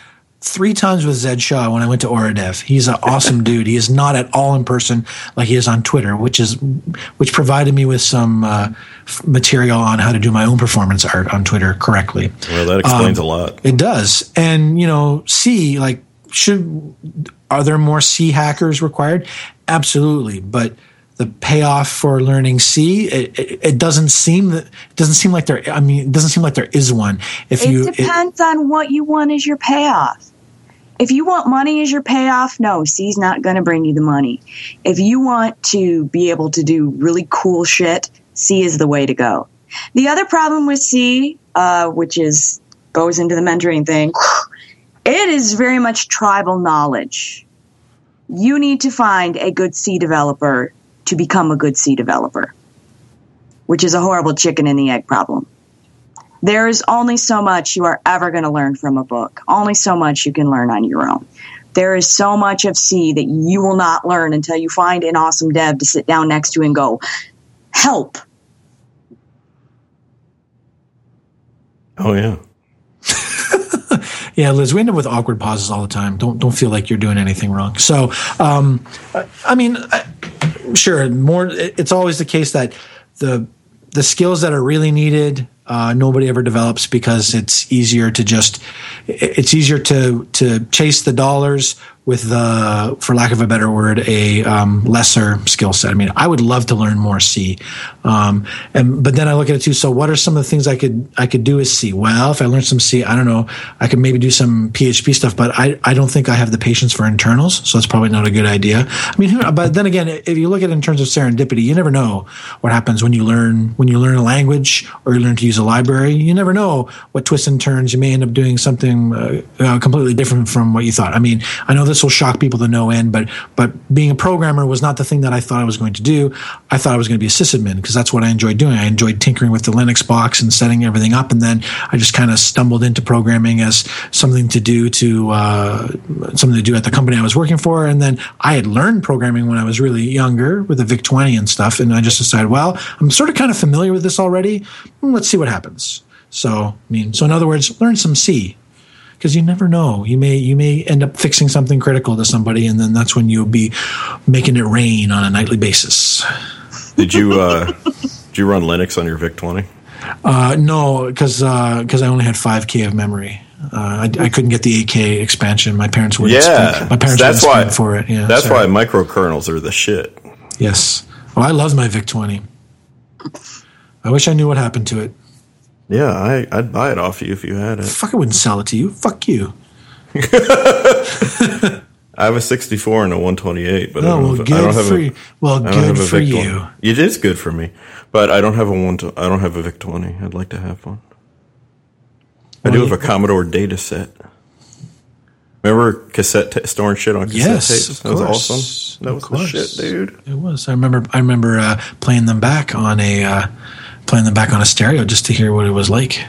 three times with Zed Shaw when I went to Øredev. He's an awesome *laughs* dude. He is not at all in person like he is on Twitter, which is which provided me with some uh, f- material on how to do my own performance art on Twitter correctly. Well, that explains Um, a lot. It does, and you know, C like should are there more C hackers required? Absolutely, but the payoff for learning C, it, it, it doesn't seem that it doesn't seem like there. I mean, it doesn't seem like there is one. If It you it- depends on what you want as your payoff. If you want money as your payoff, no, C's not going to bring you the money. If you want to be able to do really cool shit, C is the way to go. The other problem with C, uh, which is goes into the mentoring thing, *sighs* it is very much tribal knowledge. You need to find a good C developer to become a good C developer, which is a horrible chicken and the egg problem. There is only so much you are ever going to learn from a book, only so much you can learn on your own. There is so much of C that you will not learn until you find an awesome dev to sit down next to and go, help. Oh, yeah. *laughs* Yeah, Liz, we end up with awkward pauses all the time. Don't don't feel like you're doing anything wrong. So, um, I- I mean, I, sure, more. It's always the case that the the skills that are really needed, uh, nobody ever develops because it's easier to just it's easier to to chase the dollars with the, for lack of a better word, a um, lesser skill set. I mean, I would love to learn more C, um, and but then I look at it too. So, what are some of the things I could I could do with C? Well, if I learn some C, I don't know, I could maybe do some PHP stuff, but I I don't think I have the patience for internals, so that's probably not a good idea. I mean, but then again, if you look at it in terms of serendipity, you never know what happens when you learn when you learn a language or you learn to use a library. You never know what twists and turns. You may end up doing something uh, uh, completely different from what you thought. I mean, I know this will shock people to no end, but but being a programmer was not the thing that I thought I was going to do. I thought I was going to be a sysadmin because that's what I enjoyed doing. I enjoyed tinkering with the Linux box and setting everything up, and then I just kind of stumbled into programming as something to do to uh, something to do at the company I was working for. And then I had learned programming when I was really younger with the VIC twenty and stuff, and I just decided, well, I'm sort of kind of familiar with this already. Let's see what happens. So, I mean, so in other words, learn some C because you never know. You may you may end up fixing something critical to somebody, and then that's when you'll be making it rain on a nightly basis. Did you uh, did you run Linux on your VIC 20? Uh, no, because because I only had five k of memory. Uh, I, I couldn't get the 8K expansion. My parents wouldn't. Yeah, my parents that's why for it. Yeah, that's sorry. why microkernels are the shit. Yes. Well, I love my VIC 20. I wish I knew what happened to it. Yeah, I, I'd buy it off you if you had it. Fuck, I wouldn't sell it to you. Fuck you. *laughs* I have a 64 and a 128, but I Oh, don't well, have, a- I don't have for a. Well, good for you. It is good for me, but I don't have a one. I don't have a VIC 20. I'd like to have one. I do have a Commodore data set. Remember cassette ta storing shit on cassette Yes, tapes? That was awesome. That Of was course. shit, dude. It was. I remember. I remember uh, playing them back on a uh, playing them back on a stereo just to hear what it was like.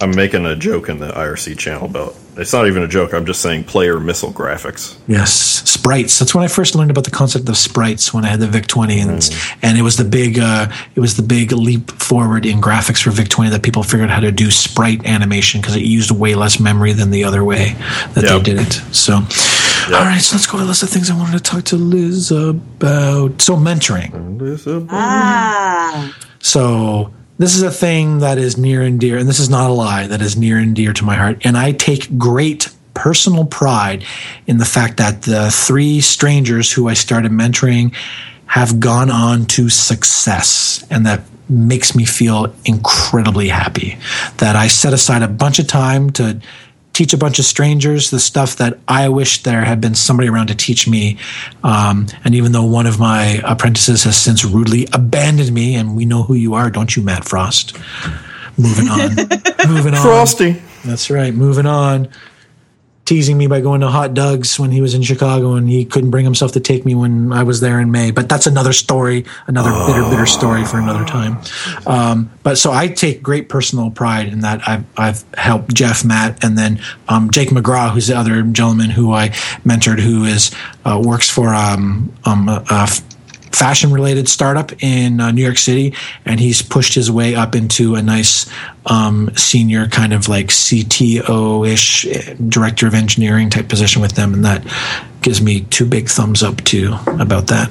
I'm making a joke in the IRC channel about it's not even a joke. I'm just saying player missile graphics. Yes, sprites. That's when I first learned about the concept of sprites when I had the VIC 20, and mm. and it was the big uh, it was the big leap forward in graphics for VIC 20 that people figured out how to do sprite animation because it used way less memory than the other way that yep. they did it. So, yep. all right, so let's go to a list of things I wanted to talk to Liz about. So mentoring. Ah. So this is a thing that is near and dear, and this is not a lie, that is near and dear to my heart. And I take great personal pride in the fact that the three strangers who I started mentoring have gone on to success. And that makes me feel incredibly happy that I set aside a bunch of time to teach a bunch of strangers the stuff that I wish there had been somebody around to teach me. Um, and even though one of my apprentices has since rudely abandoned me, and we know who you are, don't you, Matt Frost? Moving on. *laughs* moving on. Frosty. That's right. Moving on teasing me by going to hot dogs when he was in Chicago and he couldn't bring himself to take me when I was there in May. But that's another story, another oh. bitter, bitter story for another time. Um, but so I take great personal pride in that I've, I've helped Jeff, Matt, and then um, Jake McGraw, who's the other gentleman who I mentored, who is uh, works for um, um a, fashion related startup in uh, New York City, and he's pushed his way up into a nice um, senior kind of like CTO ish director of engineering type position with them, and that gives me two big thumbs up too about that.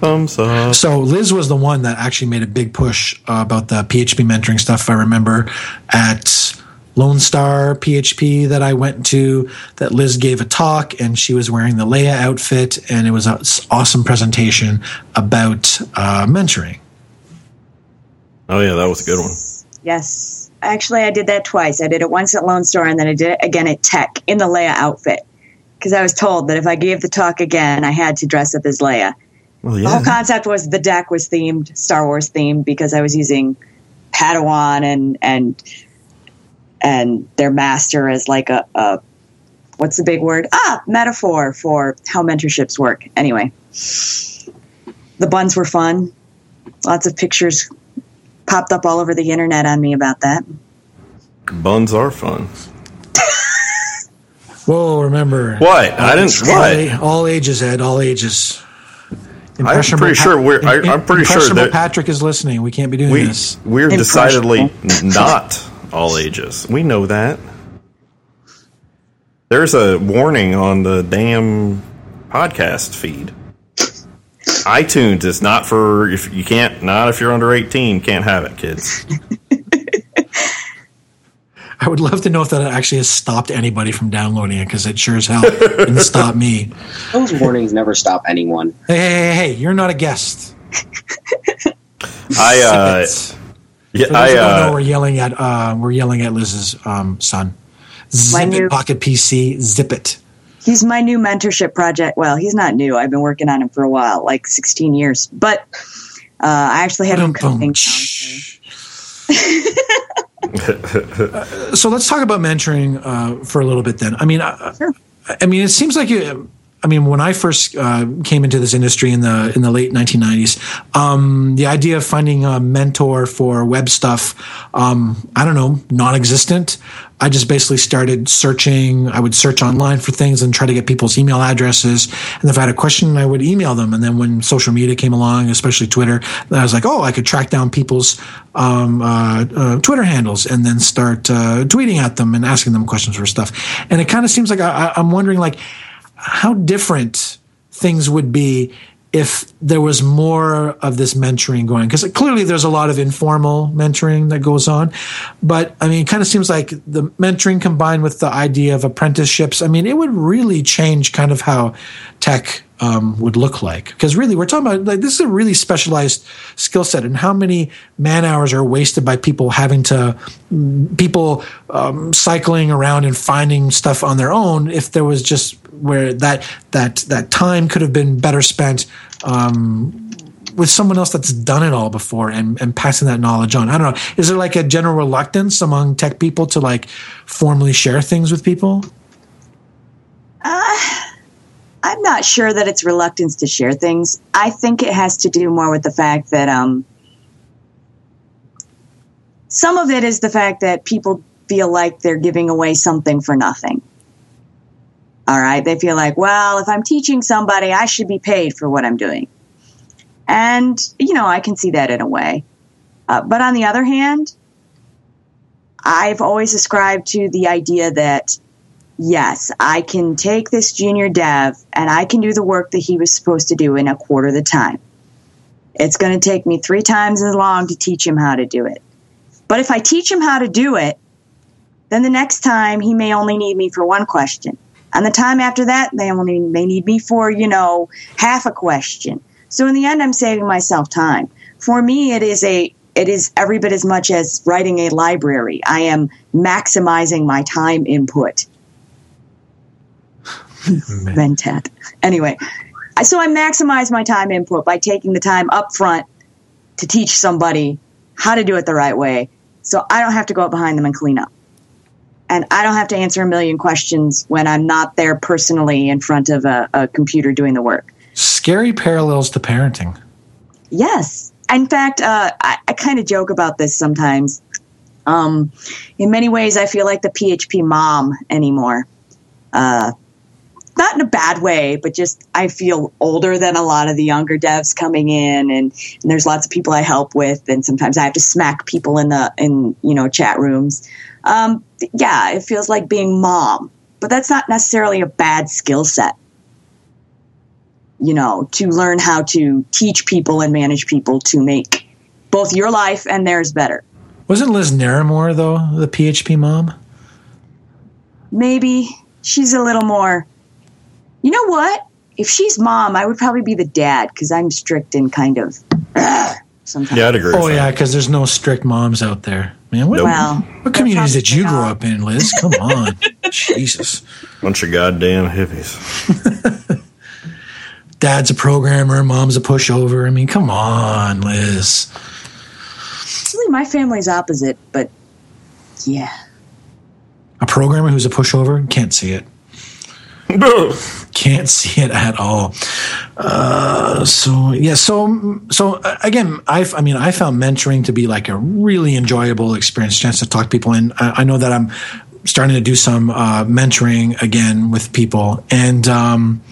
Thumbs up. So Liz was the one that actually made a big push uh, about the PHP mentoring stuff. I remember at Lone Star PHP that I went to that Liz gave a talk and she was wearing the Leia outfit and it was an awesome presentation about uh, mentoring. Oh yeah, that was a good one. Yes. Actually, I did that twice. I did it once at Lone Star and then I did it again at Tek in the Leia outfit because I was told that if I gave the talk again, I had to dress up as Leia. Well, yeah. The whole concept was the deck was themed, Star Wars themed, because I was using Padawan and and and their master is like a, a what's the big word? Ah, metaphor for how mentorships work. Anyway, the buns were fun. Lots of pictures popped up all over the internet on me about that. Buns are fun. *laughs* Whoa, remember. What? I didn't. What? All, all ages, Ed, all ages. I'm pretty sure we're. I, am pretty sure that Patrick is listening. We can't be doing we, this. We're decidedly *laughs* not all ages. We know that. There's a warning on the damn podcast feed. iTunes is not for if you can't not if you're under 18 can't have it, kids. *laughs* I would love to know if that actually has stopped anybody from downloading it because it sure as hell didn't stop me. *laughs* Those warnings never stop anyone. Hey, hey, hey, hey you're not a guest. I uh, yeah, I uh, know, we're yelling at uh, we're yelling at Liz's um, son. Zip new, it, Pocket PC, zip it. He's my new mentorship project. Well, he's not new. I've been working on him for a while, like 16 years. But uh, I actually had him cooking. *laughs* so let's talk about mentoring uh, for a little bit then. I mean, uh, sure. I, I mean, it seems like you, I mean, when I first uh, came into this industry in the in the late 1990s, um, the idea of finding a mentor for web stuff, um, I don't know, non-existent. I just basically started searching. I would search online for things and try to get people's email addresses. And if I had a question, I would email them. And then when social media came along, especially Twitter, I was like, oh, I could track down people's um, uh, uh, Twitter handles and then start uh, tweeting at them and asking them questions for stuff. And it kind of seems like I, I'm wondering, like how different things would be if there was more of this mentoring going? Because clearly there's a lot of informal mentoring that goes on but i mean it kind of seems like the mentoring combined with the idea of apprenticeships i mean it would really change kind of how tech um, would look like. Because really, we're talking about like this is a really specialized skill set, and how many man hours are wasted by people having to people um, cycling around and finding stuff on their own. If there was just where that that that time could have been better spent. Um, with someone else that's done it all before and, and passing that knowledge on. I don't know. Is there like a general reluctance among tech people to like formally share things with people? Uh, I'm not sure that it's reluctance to share things. I think it has to do more with the fact that um, some of it is the fact that people feel like they're giving away something for nothing. All right. They feel like, well, if I'm teaching somebody, I should be paid for what I'm doing. And, you know, I can see that in a way. Uh, but on the other hand, I've always ascribed to the idea that, yes, I can take this junior dev and I can do the work that he was supposed to do in a quarter of the time. It's going to take me three times as long to teach him how to do it. But if I teach him how to do it, then the next time he may only need me for one question. And the time after that, they only may need me for, you know, half a question. So in the end, I'm saving myself time. For me, it is a it is every bit as much as writing a library. I am maximizing my time input. Mentat. Anyway, so I maximize my time input by taking the time up front to teach somebody how to do it the right way. So I don't have to go up behind them and clean up. And I don't have to answer a million questions when I'm not there personally in front of a, a computer doing the work. Scary parallels to parenting. Yes. In fact, uh, I, I kind of joke about this sometimes. Um, in many ways, I feel like the PHP mom anymore. Uh, not in a bad way, but just I feel older than a lot of the younger devs coming in, and, and, there's lots of people I help with, and sometimes I have to smack people in the in you know chat rooms. Um, yeah, it feels like being mom, but that's not necessarily a bad skill set you know, to learn how to teach people and manage people to make both your life and theirs better. Wasn't Liz Naramore though the PHP mom? Maybe she's a little more. You know what? If she's mom, I would probably be the dad because I'm strict and kind of. *clears throat* Sometimes. Yeah, I'd agree. Oh yeah, because there's no strict moms out there, man. What, well, what communities did you grow up in, Liz? Come *laughs* on, Jesus. Bunch of goddamn hippies. *laughs* dad's a programmer, mom's a pushover. I mean, come on, Liz. Actually, my family's opposite, but yeah. A programmer who's a pushover can't see it. *laughs* can't see it at all. Uh, so yeah, so so uh, again, I I mean, I found mentoring to be like a really enjoyable experience, chance to talk to people, and I, I know that I'm starting to do some uh, mentoring again with people, and. Um,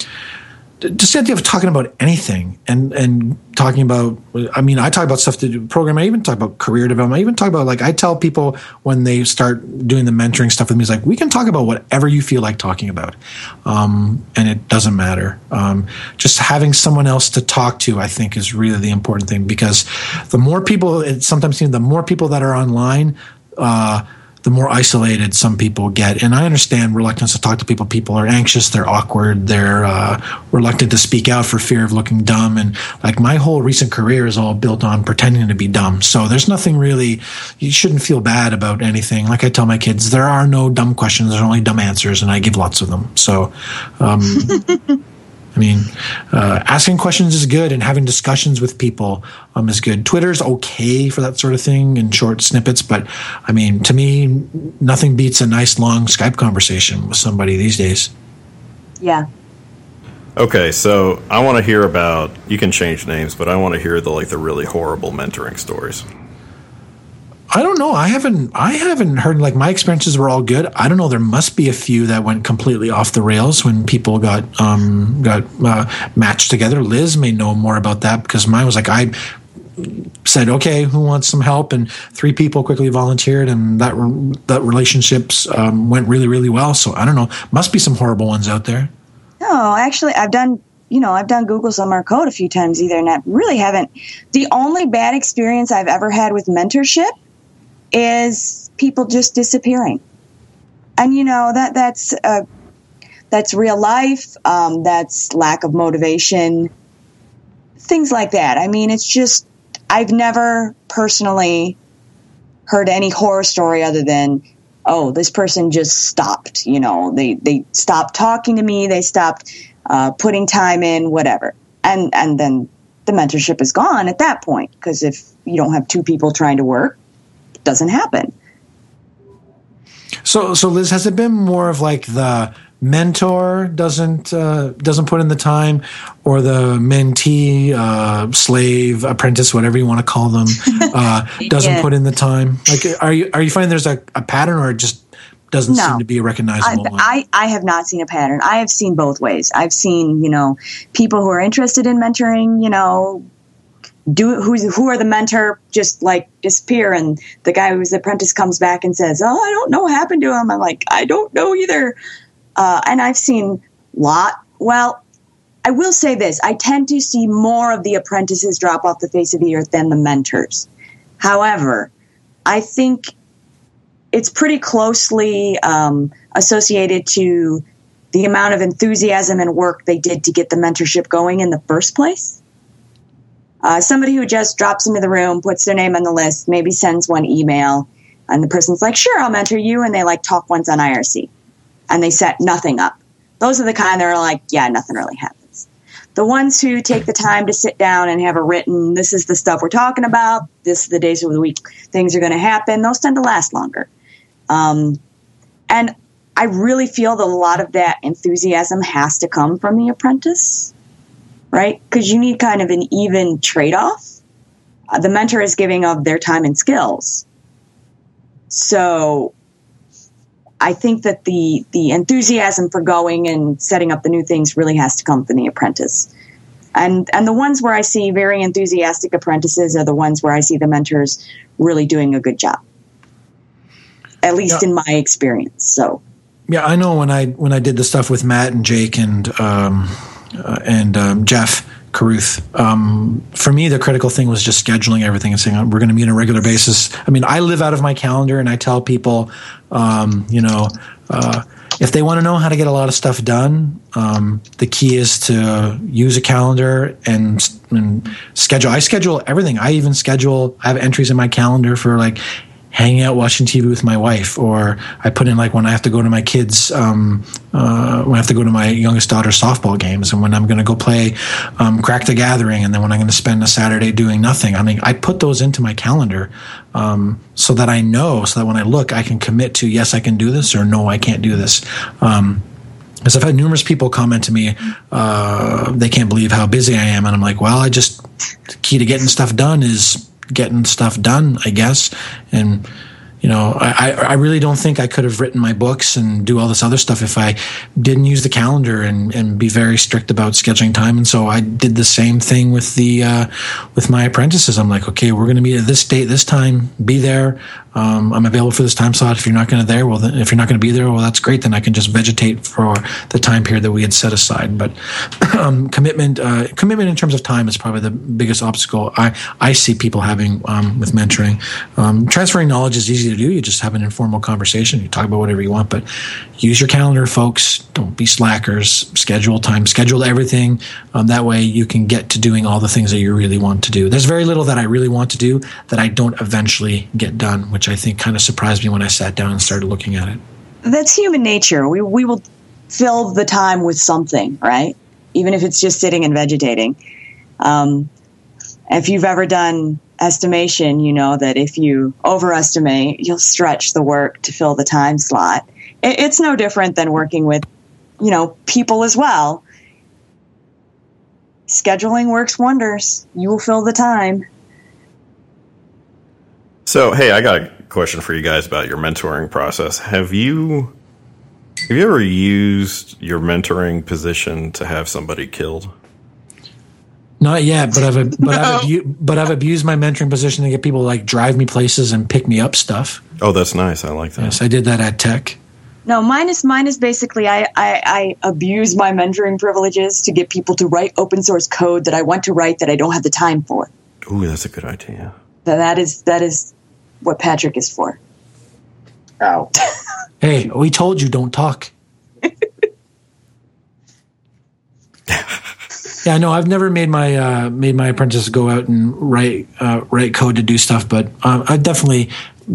just the idea of talking about anything and and talking about i mean i talk about stuff to do program i even talk about career development i even talk about like i tell people when they start doing the mentoring stuff with me is like we can talk about whatever you feel like talking about. Um, and it doesn't matter. Um, just having someone else to talk to i think is really the important thing because the more people it sometimes seems the more people that are online uh, the more isolated some people get. And I understand reluctance to talk to people. People are anxious, they're awkward, they're uh, reluctant to speak out for fear of looking dumb. And like my whole recent career is all built on pretending to be dumb. So there's nothing really, you shouldn't feel bad about anything. Like I tell my kids, there are no dumb questions, there's only dumb answers, and I give lots of them. So, um, *laughs* I mean, uh, asking questions is good, and having discussions with people um, is good. Twitter's okay for that sort of thing in short snippets, but I mean, to me, nothing beats a nice long Skype conversation with somebody these days. Yeah. Okay, so I want to hear about. You can change names, but I want to hear the like the really horrible mentoring stories. I don't know. I haven't. I haven't heard. Like my experiences were all good. I don't know. There must be a few that went completely off the rails when people got um, got uh, matched together. Liz may know more about that because mine was like I said, "Okay, who wants some help?" And three people quickly volunteered, and that that relationships um, went really, really well. So I don't know. Must be some horrible ones out there. No, actually, I've done you know, I've done Google Summer Code a few times either, and I really haven't. The only bad experience I've ever had with mentorship is people just disappearing. And you know that that's uh, that's real life. Um, that's lack of motivation, things like that. I mean, it's just I've never personally heard any horror story other than oh, this person just stopped. You know, they they stopped talking to me. They stopped uh, putting time in, whatever. And and then the mentorship is gone at that point because if you don't have two people trying to work, doesn't happen. So, so Liz, has it been more of like the mentor doesn't uh, doesn't put in the time, or the mentee, uh, slave, apprentice, whatever you want to call them, uh, *laughs* doesn't Yeah. put in the time. Like, are you are you finding there's a, a pattern, or it just doesn't No. seem to be a recognizable one? I, I have not seen a pattern. I have seen both ways. I've seen, you know, people who are interested in mentoring, you know, do who's who are the mentor just like disappear and the guy who's the apprentice comes back and says, Oh, I don't know what happened to him. I'm like, I don't know either. Uh, and I've seen lot well, I will say this, I tend to see more of the apprentices drop off the face of the earth than the mentors. However, I think it's pretty closely um, associated to the amount of enthusiasm and work they did to get the mentorship going in the first place. Uh, somebody who just drops into the room, puts their name on the list, maybe sends one email, and the person's like, "Sure, I'll mentor you," and they like talk once on IRC, and they set nothing up. Those are the kind that are like, "Yeah, nothing really happens." The ones who take the time to sit down and have a written, "This is the stuff we're talking about. This is the days of the week things are going to happen." Those tend to last longer. Um, and I really feel that a lot of that enthusiasm has to come from the apprentice, right? Because you need kind of an even trade off. Uh, the mentor is giving of their time and skills. So I think that the, the enthusiasm for going and setting up the new things really has to come from the apprentice. And, and the ones where I see very enthusiastic apprentices are the ones where I see the mentors really doing a good job at least Yeah. in my experience. So Yeah, I know when I when I did the stuff with Matt and Jake and um, uh, and um, Jeff Carouth. Um, for me, the critical thing was just scheduling everything and saying we're going to meet on a regular basis. I mean, I live out of my calendar, and I tell people, um, you know. Uh, if they want to know how to get a lot of stuff done, um, the key is to use a calendar and, and schedule. I schedule everything. I even schedule. I have entries in my calendar for like hanging out watching TV with my wife, or I put in like when I have to go to my kids, um, uh, when I have to go to my youngest daughter's softball games, and when I'm going to go play um, Crack the Gathering, and then when I'm going to spend a Saturday doing nothing. I mean, I put those into my calendar um, so that I know, so that when I look, I can commit to yes, I can do this, or no, I can't do this. Um, because I've had numerous people comment to me, uh, they can't believe how busy I am, and I'm like, well, I just the key to getting stuff done is getting stuff done, I guess, and you know, I, I really don't think I could have written my books and do all this other stuff if I didn't use the calendar and, and be very strict about scheduling time. And so I did the same thing with the uh, with my apprentices. I'm like, okay, we're going to meet at this date, this time, be there. Um, I'm available for this time slot. If you're not going to there, well, then, if you're not going to be there, well, that's great. Then I can just vegetate for the time period that we had set aside. But *clears throat* um, commitment, uh, commitment in terms of time is probably the biggest obstacle I, I see people having um, with mentoring. Um, transferring knowledge is easy to do. You just have an informal conversation. You talk about whatever you want, but use your calendar, folks. Don't be slackers. Schedule time. Schedule everything. Um, that way, you can get to doing all the things that you really want to do. There's very little that I really want to do that I don't eventually get done, which I think kind of surprised me when I sat down and started looking at it. that's human nature. We we will fill the time with something, right? Even if it's just sitting and vegetating. Um, if you've ever done estimation, you know that if you overestimate, you'll stretch the work to fill the time slot. It, it's no different than working with, you know, people as well. Scheduling works wonders. You will fill the time. So, hey, I got a question for you guys about your mentoring process. Have you have you ever used your mentoring position to have somebody killed? Not yet, but I've *laughs* but I've abu- but I've abused my mentoring position to get people to like drive me places and pick me up stuff. Oh, that's nice. I like that. Yes, I did that at Tek. No, mine is mine is basically I, I, I abuse my mentoring privileges to get people to write open source code that I want to write that I don't have the time for. Ooh, that's a good idea. That that is that is what Patrick is for. Ow. *laughs* Hey, we told you don't talk. *laughs* yeah, no, I've never made my uh, made my apprentices go out and write uh, write code to do stuff, but um, I definitely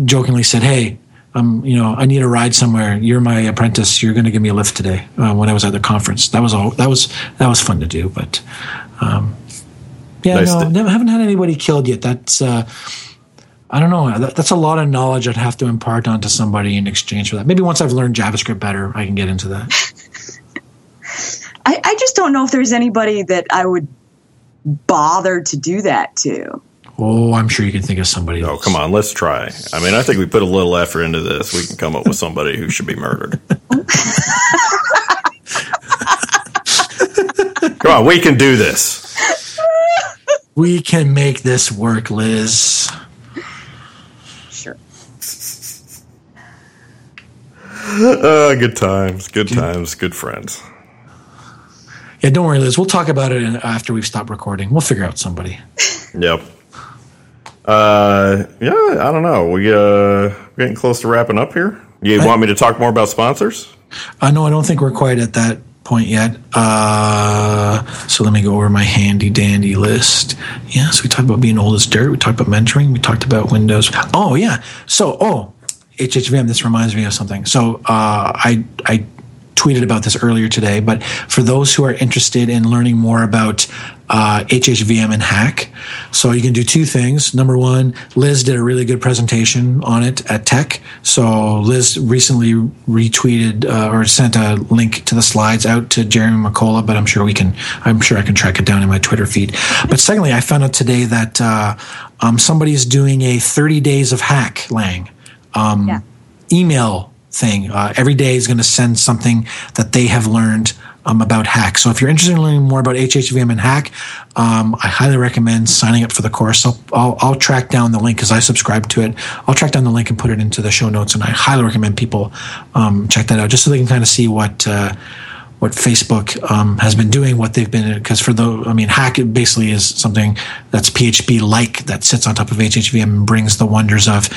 jokingly said, "Hey, um, you know, I need a ride somewhere. You're my apprentice. You're going to give me a lift today." Uh, when I was at the conference, that was all. That was that was fun to do, but um, yeah, Nice no, never haven't had anybody killed yet. That's uh, I don't know. That, that's a lot of knowledge I'd have to impart onto somebody in exchange for that. Maybe once I've learned JavaScript better, I can get into that. I, I just don't know if there's anybody that I would bother to do that to. Oh, I'm sure you can think of somebody. Oh, else. come on, let's try. I mean, I think we put a little effort into this. We can come up with somebody who should be murdered. *laughs* come on, we can do this. We can make this work, Liz. Sure. Uh, good times, good times, good friends. Yeah, don't worry, Liz. We'll talk about it after we've stopped recording. We'll figure out somebody. *laughs* Yep. Uh, yeah, I don't know. We uh getting close to wrapping up here. You want me to talk more about sponsors? Uh, no, I don't think we're quite at that point yet. Uh, so let me go over my handy dandy list. Yes, we talked about being old as dirt. We talked about mentoring. We talked about Windows. Oh yeah. So oh, HHVM. This reminds me of something. So uh, I I tweeted about this earlier today, but for those who are interested in learning more about uh, HHVM and Hack, so you can do two things. Number one, Liz did a really good presentation on it at Tek. So Liz recently retweeted uh, or sent a link to the slides out to Jeremy McCullough, but I'm sure we can. I'm sure I can track it down in my Twitter feed. But secondly, I found out today that uh, um, somebody's doing a 30 days of Hack Lang um, Yeah. email thing. Uh, every day is going to send something that they have learned um, about Hack. So if you're interested in learning more about HHVM and Hack, um, I highly recommend signing up for the course. I'll, I'll, I'll track down the link because I subscribe to it. I'll track down the link and put it into the show notes, and I highly recommend people um, check that out just so they can kind of see what. Uh, what Facebook um, has been doing, what they've been, because for the, I mean, Hack basically is something that's PHP like that sits on top of HHVM and brings the wonders of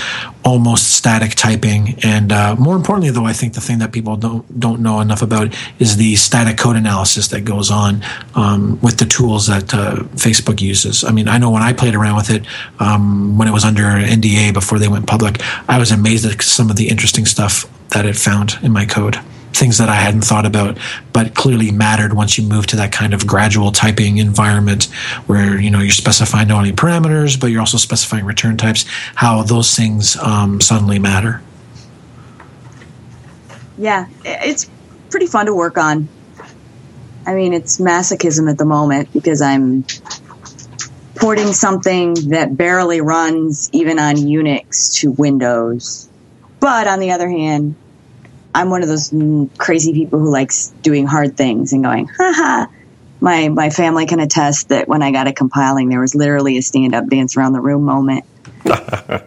almost static typing. And uh, more importantly, though, I think the thing that people don't don't know enough about is the static code analysis that goes on um, with the tools that uh, Facebook uses. I mean, I know when I played around with it um, when it was under NDA before they went public, I was amazed at some of the interesting stuff that it found in my code things that I hadn't thought about, but clearly mattered once you move to that kind of gradual typing environment where you know you're specifying not only parameters but you're also specifying return types. How those things um, suddenly matter. Yeah, it's pretty fun to work on. I mean, it's masochism at the moment because I'm porting something that barely runs even on Unix to Windows. But on the other hand, I'm one of those mm, crazy people who likes doing hard things and going, haha. My, my family can attest that when I got it compiling, there was literally a stand up dance around the room moment. *laughs*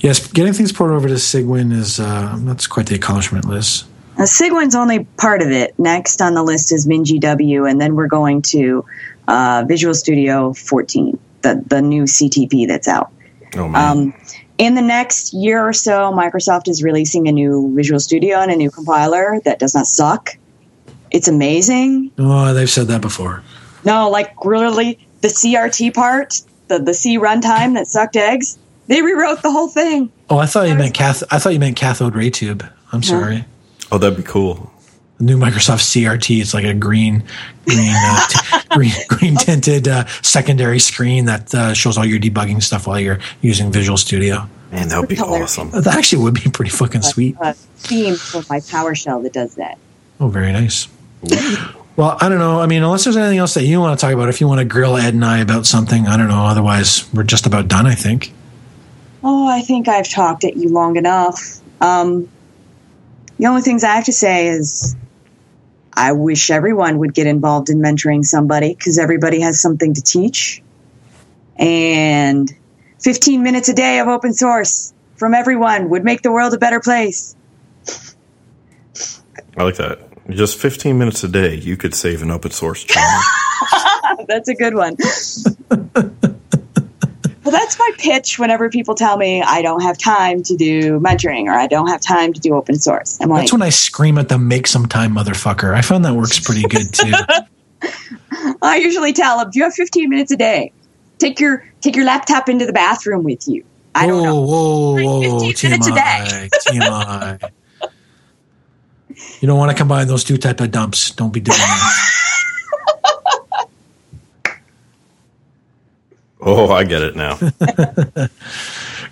Yes, getting things ported over to Cygwin is uh, that's quite the accomplishment, Liz. Now, Cygwin's only part of it. Next on the list is MinGW, and then we're going to uh, Visual Studio 14, the, the new CTP that's out. Oh man, Um, in the next year or so, Microsoft is releasing a new Visual Studio and a new compiler that does not suck. It's amazing. Oh, they've said that before. No, like really, the CRT part, the, the C runtime that sucked eggs, they rewrote the whole thing. Oh, I thought you meant cath. I thought you meant cathode ray tube. I'm sorry. oh that'd be cool. The new Microsoft CRT. It's like a green, green, uh, t- *laughs* green, green tinted uh, secondary screen that uh, shows all your debugging stuff while you're using Visual Studio. Man, that would be Hilarious. awesome. That actually would be pretty fucking sweet. A theme for my PowerShell that does that. Oh, very nice. Well, I don't know. I mean, unless there's anything else that you want to talk about, if you want to grill Ed and I about something, I don't know. Otherwise, we're just about done, I think. Oh, I think I've talked at you long enough. Um, the only things I have to say is I wish everyone would get involved in mentoring somebody because everybody has something to teach. And 15 minutes a day of open source from everyone would make the world a better place. I like that. Just 15 minutes a day, you could save an open source channel. *laughs* That's a good one. *laughs* well, that's my pitch whenever people tell me I don't have time to do mentoring or I don't have time to do open source. I'm like, That's when I scream at them, make some time, motherfucker. I found that works pretty good too. *laughs* I usually tell them, "Do you have 15 minutes a day? Take your take your laptop into the bathroom with you." I don't know. Whoa, whoa, whoa, 15 minutes a TMI, TMI. You don't want to combine those two type of dumps. Don't be doing that. *laughs* oh, I get it now. *laughs*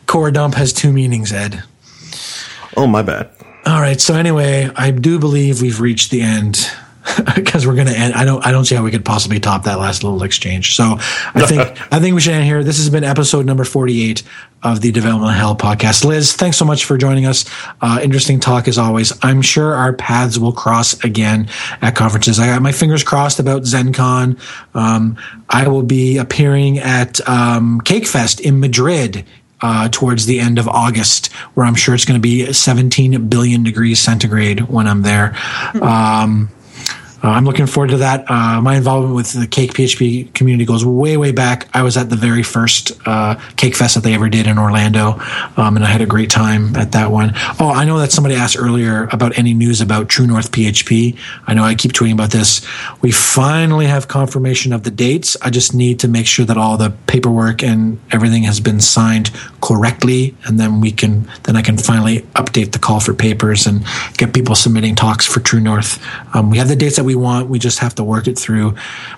Core dump has two meanings, Ed. Oh, my bad. All right. So anyway, I do believe we've reached the end *laughs* because we're going to end. I don't. I don't see how we could possibly top that last little exchange. So I think *laughs* I think we should end here. This has been episode number forty-eight of the Development Hell podcast. Liz, thanks so much for joining us. Uh, interesting talk as always. I'm sure our paths will cross again at conferences. I got my fingers crossed about ZendCon. Um, I will be appearing at um, Cake Fest in Madrid uh, towards the end of August, where I'm sure it's going to be 17 billion degrees centigrade when I'm there. Um, uh, I'm looking forward to that. Uh, my involvement with the Cake PHP community goes way, way back. I was at the very first uh, Cake Fest that they ever did in Orlando, um, and I had a great time at that one. Oh, I know that somebody asked earlier about any news about True North PHP. I know I keep tweeting about this. We finally have confirmation of the dates. I just need to make sure that all the paperwork and everything has been signed correctly, and then we can then I can finally update the call for papers and get people submitting talks for True North. Um, we have the dates that we want. We just have to work it through.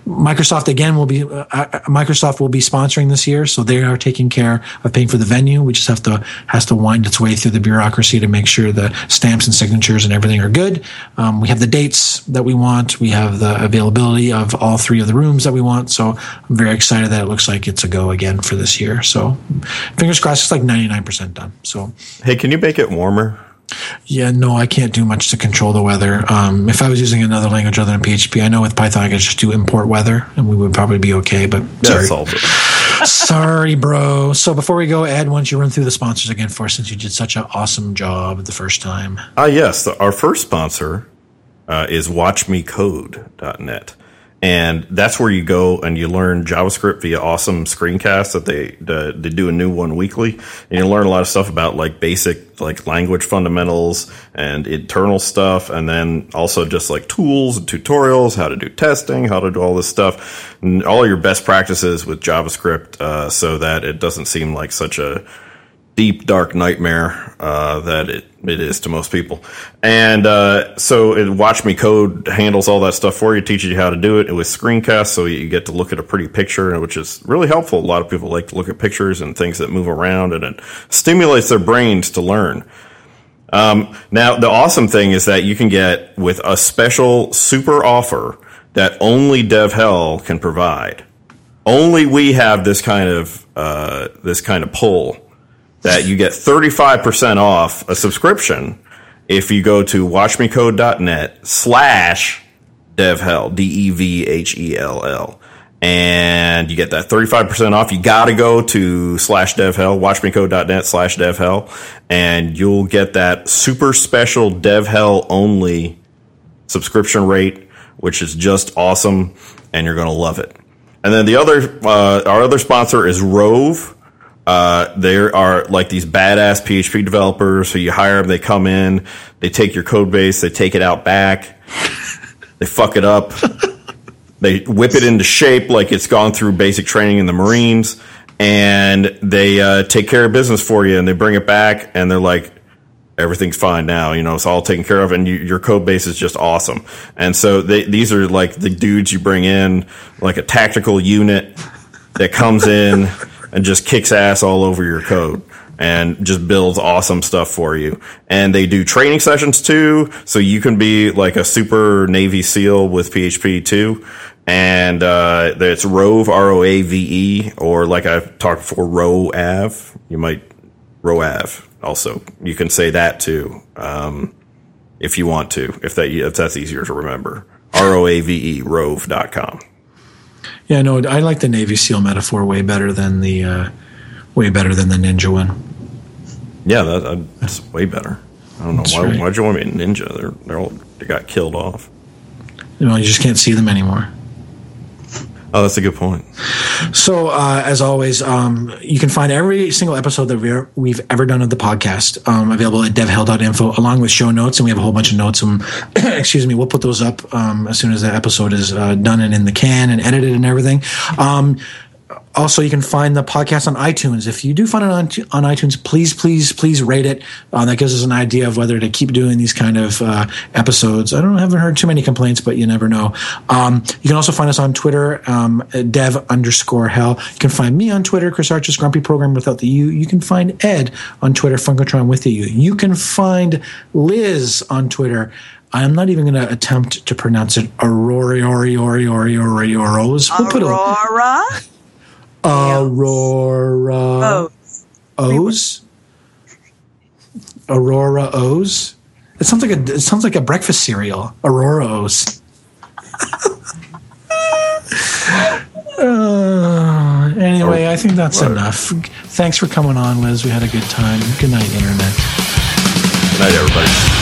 Microsoft again will be uh, uh, Microsoft will be sponsoring this year, so they are taking care of paying for the venue. We just have to has to wind its way through the bureaucracy to make sure the stamps and signatures and everything are good. Um, we have the dates that we want. We have the availability of all three of the rooms that we want. So I'm very excited that it looks like it's a go again for this year. So fingers crossed, it's like 99% done. So Hey, can you make it warmer? Yeah, no, I can't do much to control the weather. Um, if I was using another language other than PHP, I know with Python I could just do import weather and we would probably be okay. But sorry, That solves it. sorry, bro. So before we go, Ed, why don't you run through the sponsors again for us since you did such an awesome job the first time? Ah, yes. Our first sponsor uh, is WatchMeCode.net. And that's where you go and you learn JavaScript via awesome screencasts that they uh, they do a new one weekly, and you learn a lot of stuff about like basic like language fundamentals and internal stuff, and then also just like tools and tutorials, how to do testing, how to do all this stuff, and all your best practices with JavaScript, uh, so that it doesn't seem like such a deep dark nightmare uh, that it, it is to most people. And uh, so it, watch me code handles all that stuff for you teaches you how to do it. With screencasts so you get to look at a pretty picture which is really helpful. A lot of people like to look at pictures and things that move around and it stimulates their brains to learn. Um, now the awesome thing is that you can get with a special super offer that only DevHell can provide. Only we have this kind of uh, this kind of pull that you get 35% off a subscription if you go to watchmecode.net slash devhell, D-E-V-H-E-L-L. And you get that 35% off. You gotta go to slash devhell, watchmecode.net slash devhell, and you'll get that super special devhell only subscription rate, which is just awesome, and you're gonna love it. And then the other, uh, our other sponsor is Roave. Uh, there are like these badass PHP developers. So you hire them, they come in, they take your code base, they take it out back, *laughs* they fuck it up, they whip it into shape like it's gone through basic training in the Marines, and they uh, take care of business for you, and they bring it back, and they're like, everything's fine now. You know, it's all taken care of, and you, your code base is just awesome. And so they, these are like the dudes you bring in, like a tactical unit that comes in *laughs* and just kicks ass all over your code and just builds awesome stuff for you. And they do training sessions too, so you can be like a super Navy SEAL with PHP too. And uh, it's Roave R O A V E, or like I've talked before, ROAV. You might ROAV also. You can say that too, um, if you want to, if that if that's easier to remember. R O A V E Roave.com. Yeah, no, I like the Navy SEAL metaphor way better than the uh, way better than the ninja one. Yeah, that, that's way better. I don't know That's why. right. Why'd you want to be a ninja? They're they're all they got killed off. You know, you just can't see them anymore. Oh, that's a good point. So, uh, as always, um, you can find every single episode that we've ever done of the podcast um, available at devhell.info, along with show notes. And we have a whole bunch of notes. Um, *clears throat* excuse me, we'll put those up um, as soon as the episode is uh, done and in the can and edited and everything. Also, you can find the podcast on iTunes. If you do find it on, on iTunes, please, please, please rate it. Uh, that gives us an idea of whether to keep doing these kind of uh, episodes. I don't haven't heard too many complaints, but you never know. Um, you can also find us on Twitter, um, dev underscore hell. You can find me on Twitter, Chris Hartjes Grumpy Program without the U. You can find Ed on Twitter, Funkatron with the U. You can find Liz on Twitter I'm not even going to attempt to pronounce it. Aurora, Ori, Ori, Ori, We'll put a Aurora. Aurora O's. Aurora O's. It sounds like a it sounds like a breakfast cereal. Aurora O's. *laughs* Uh, anyway, I think that's What? enough. Thanks for coming on, Liz. We had a good time. Good night, Internet. Good night, everybody.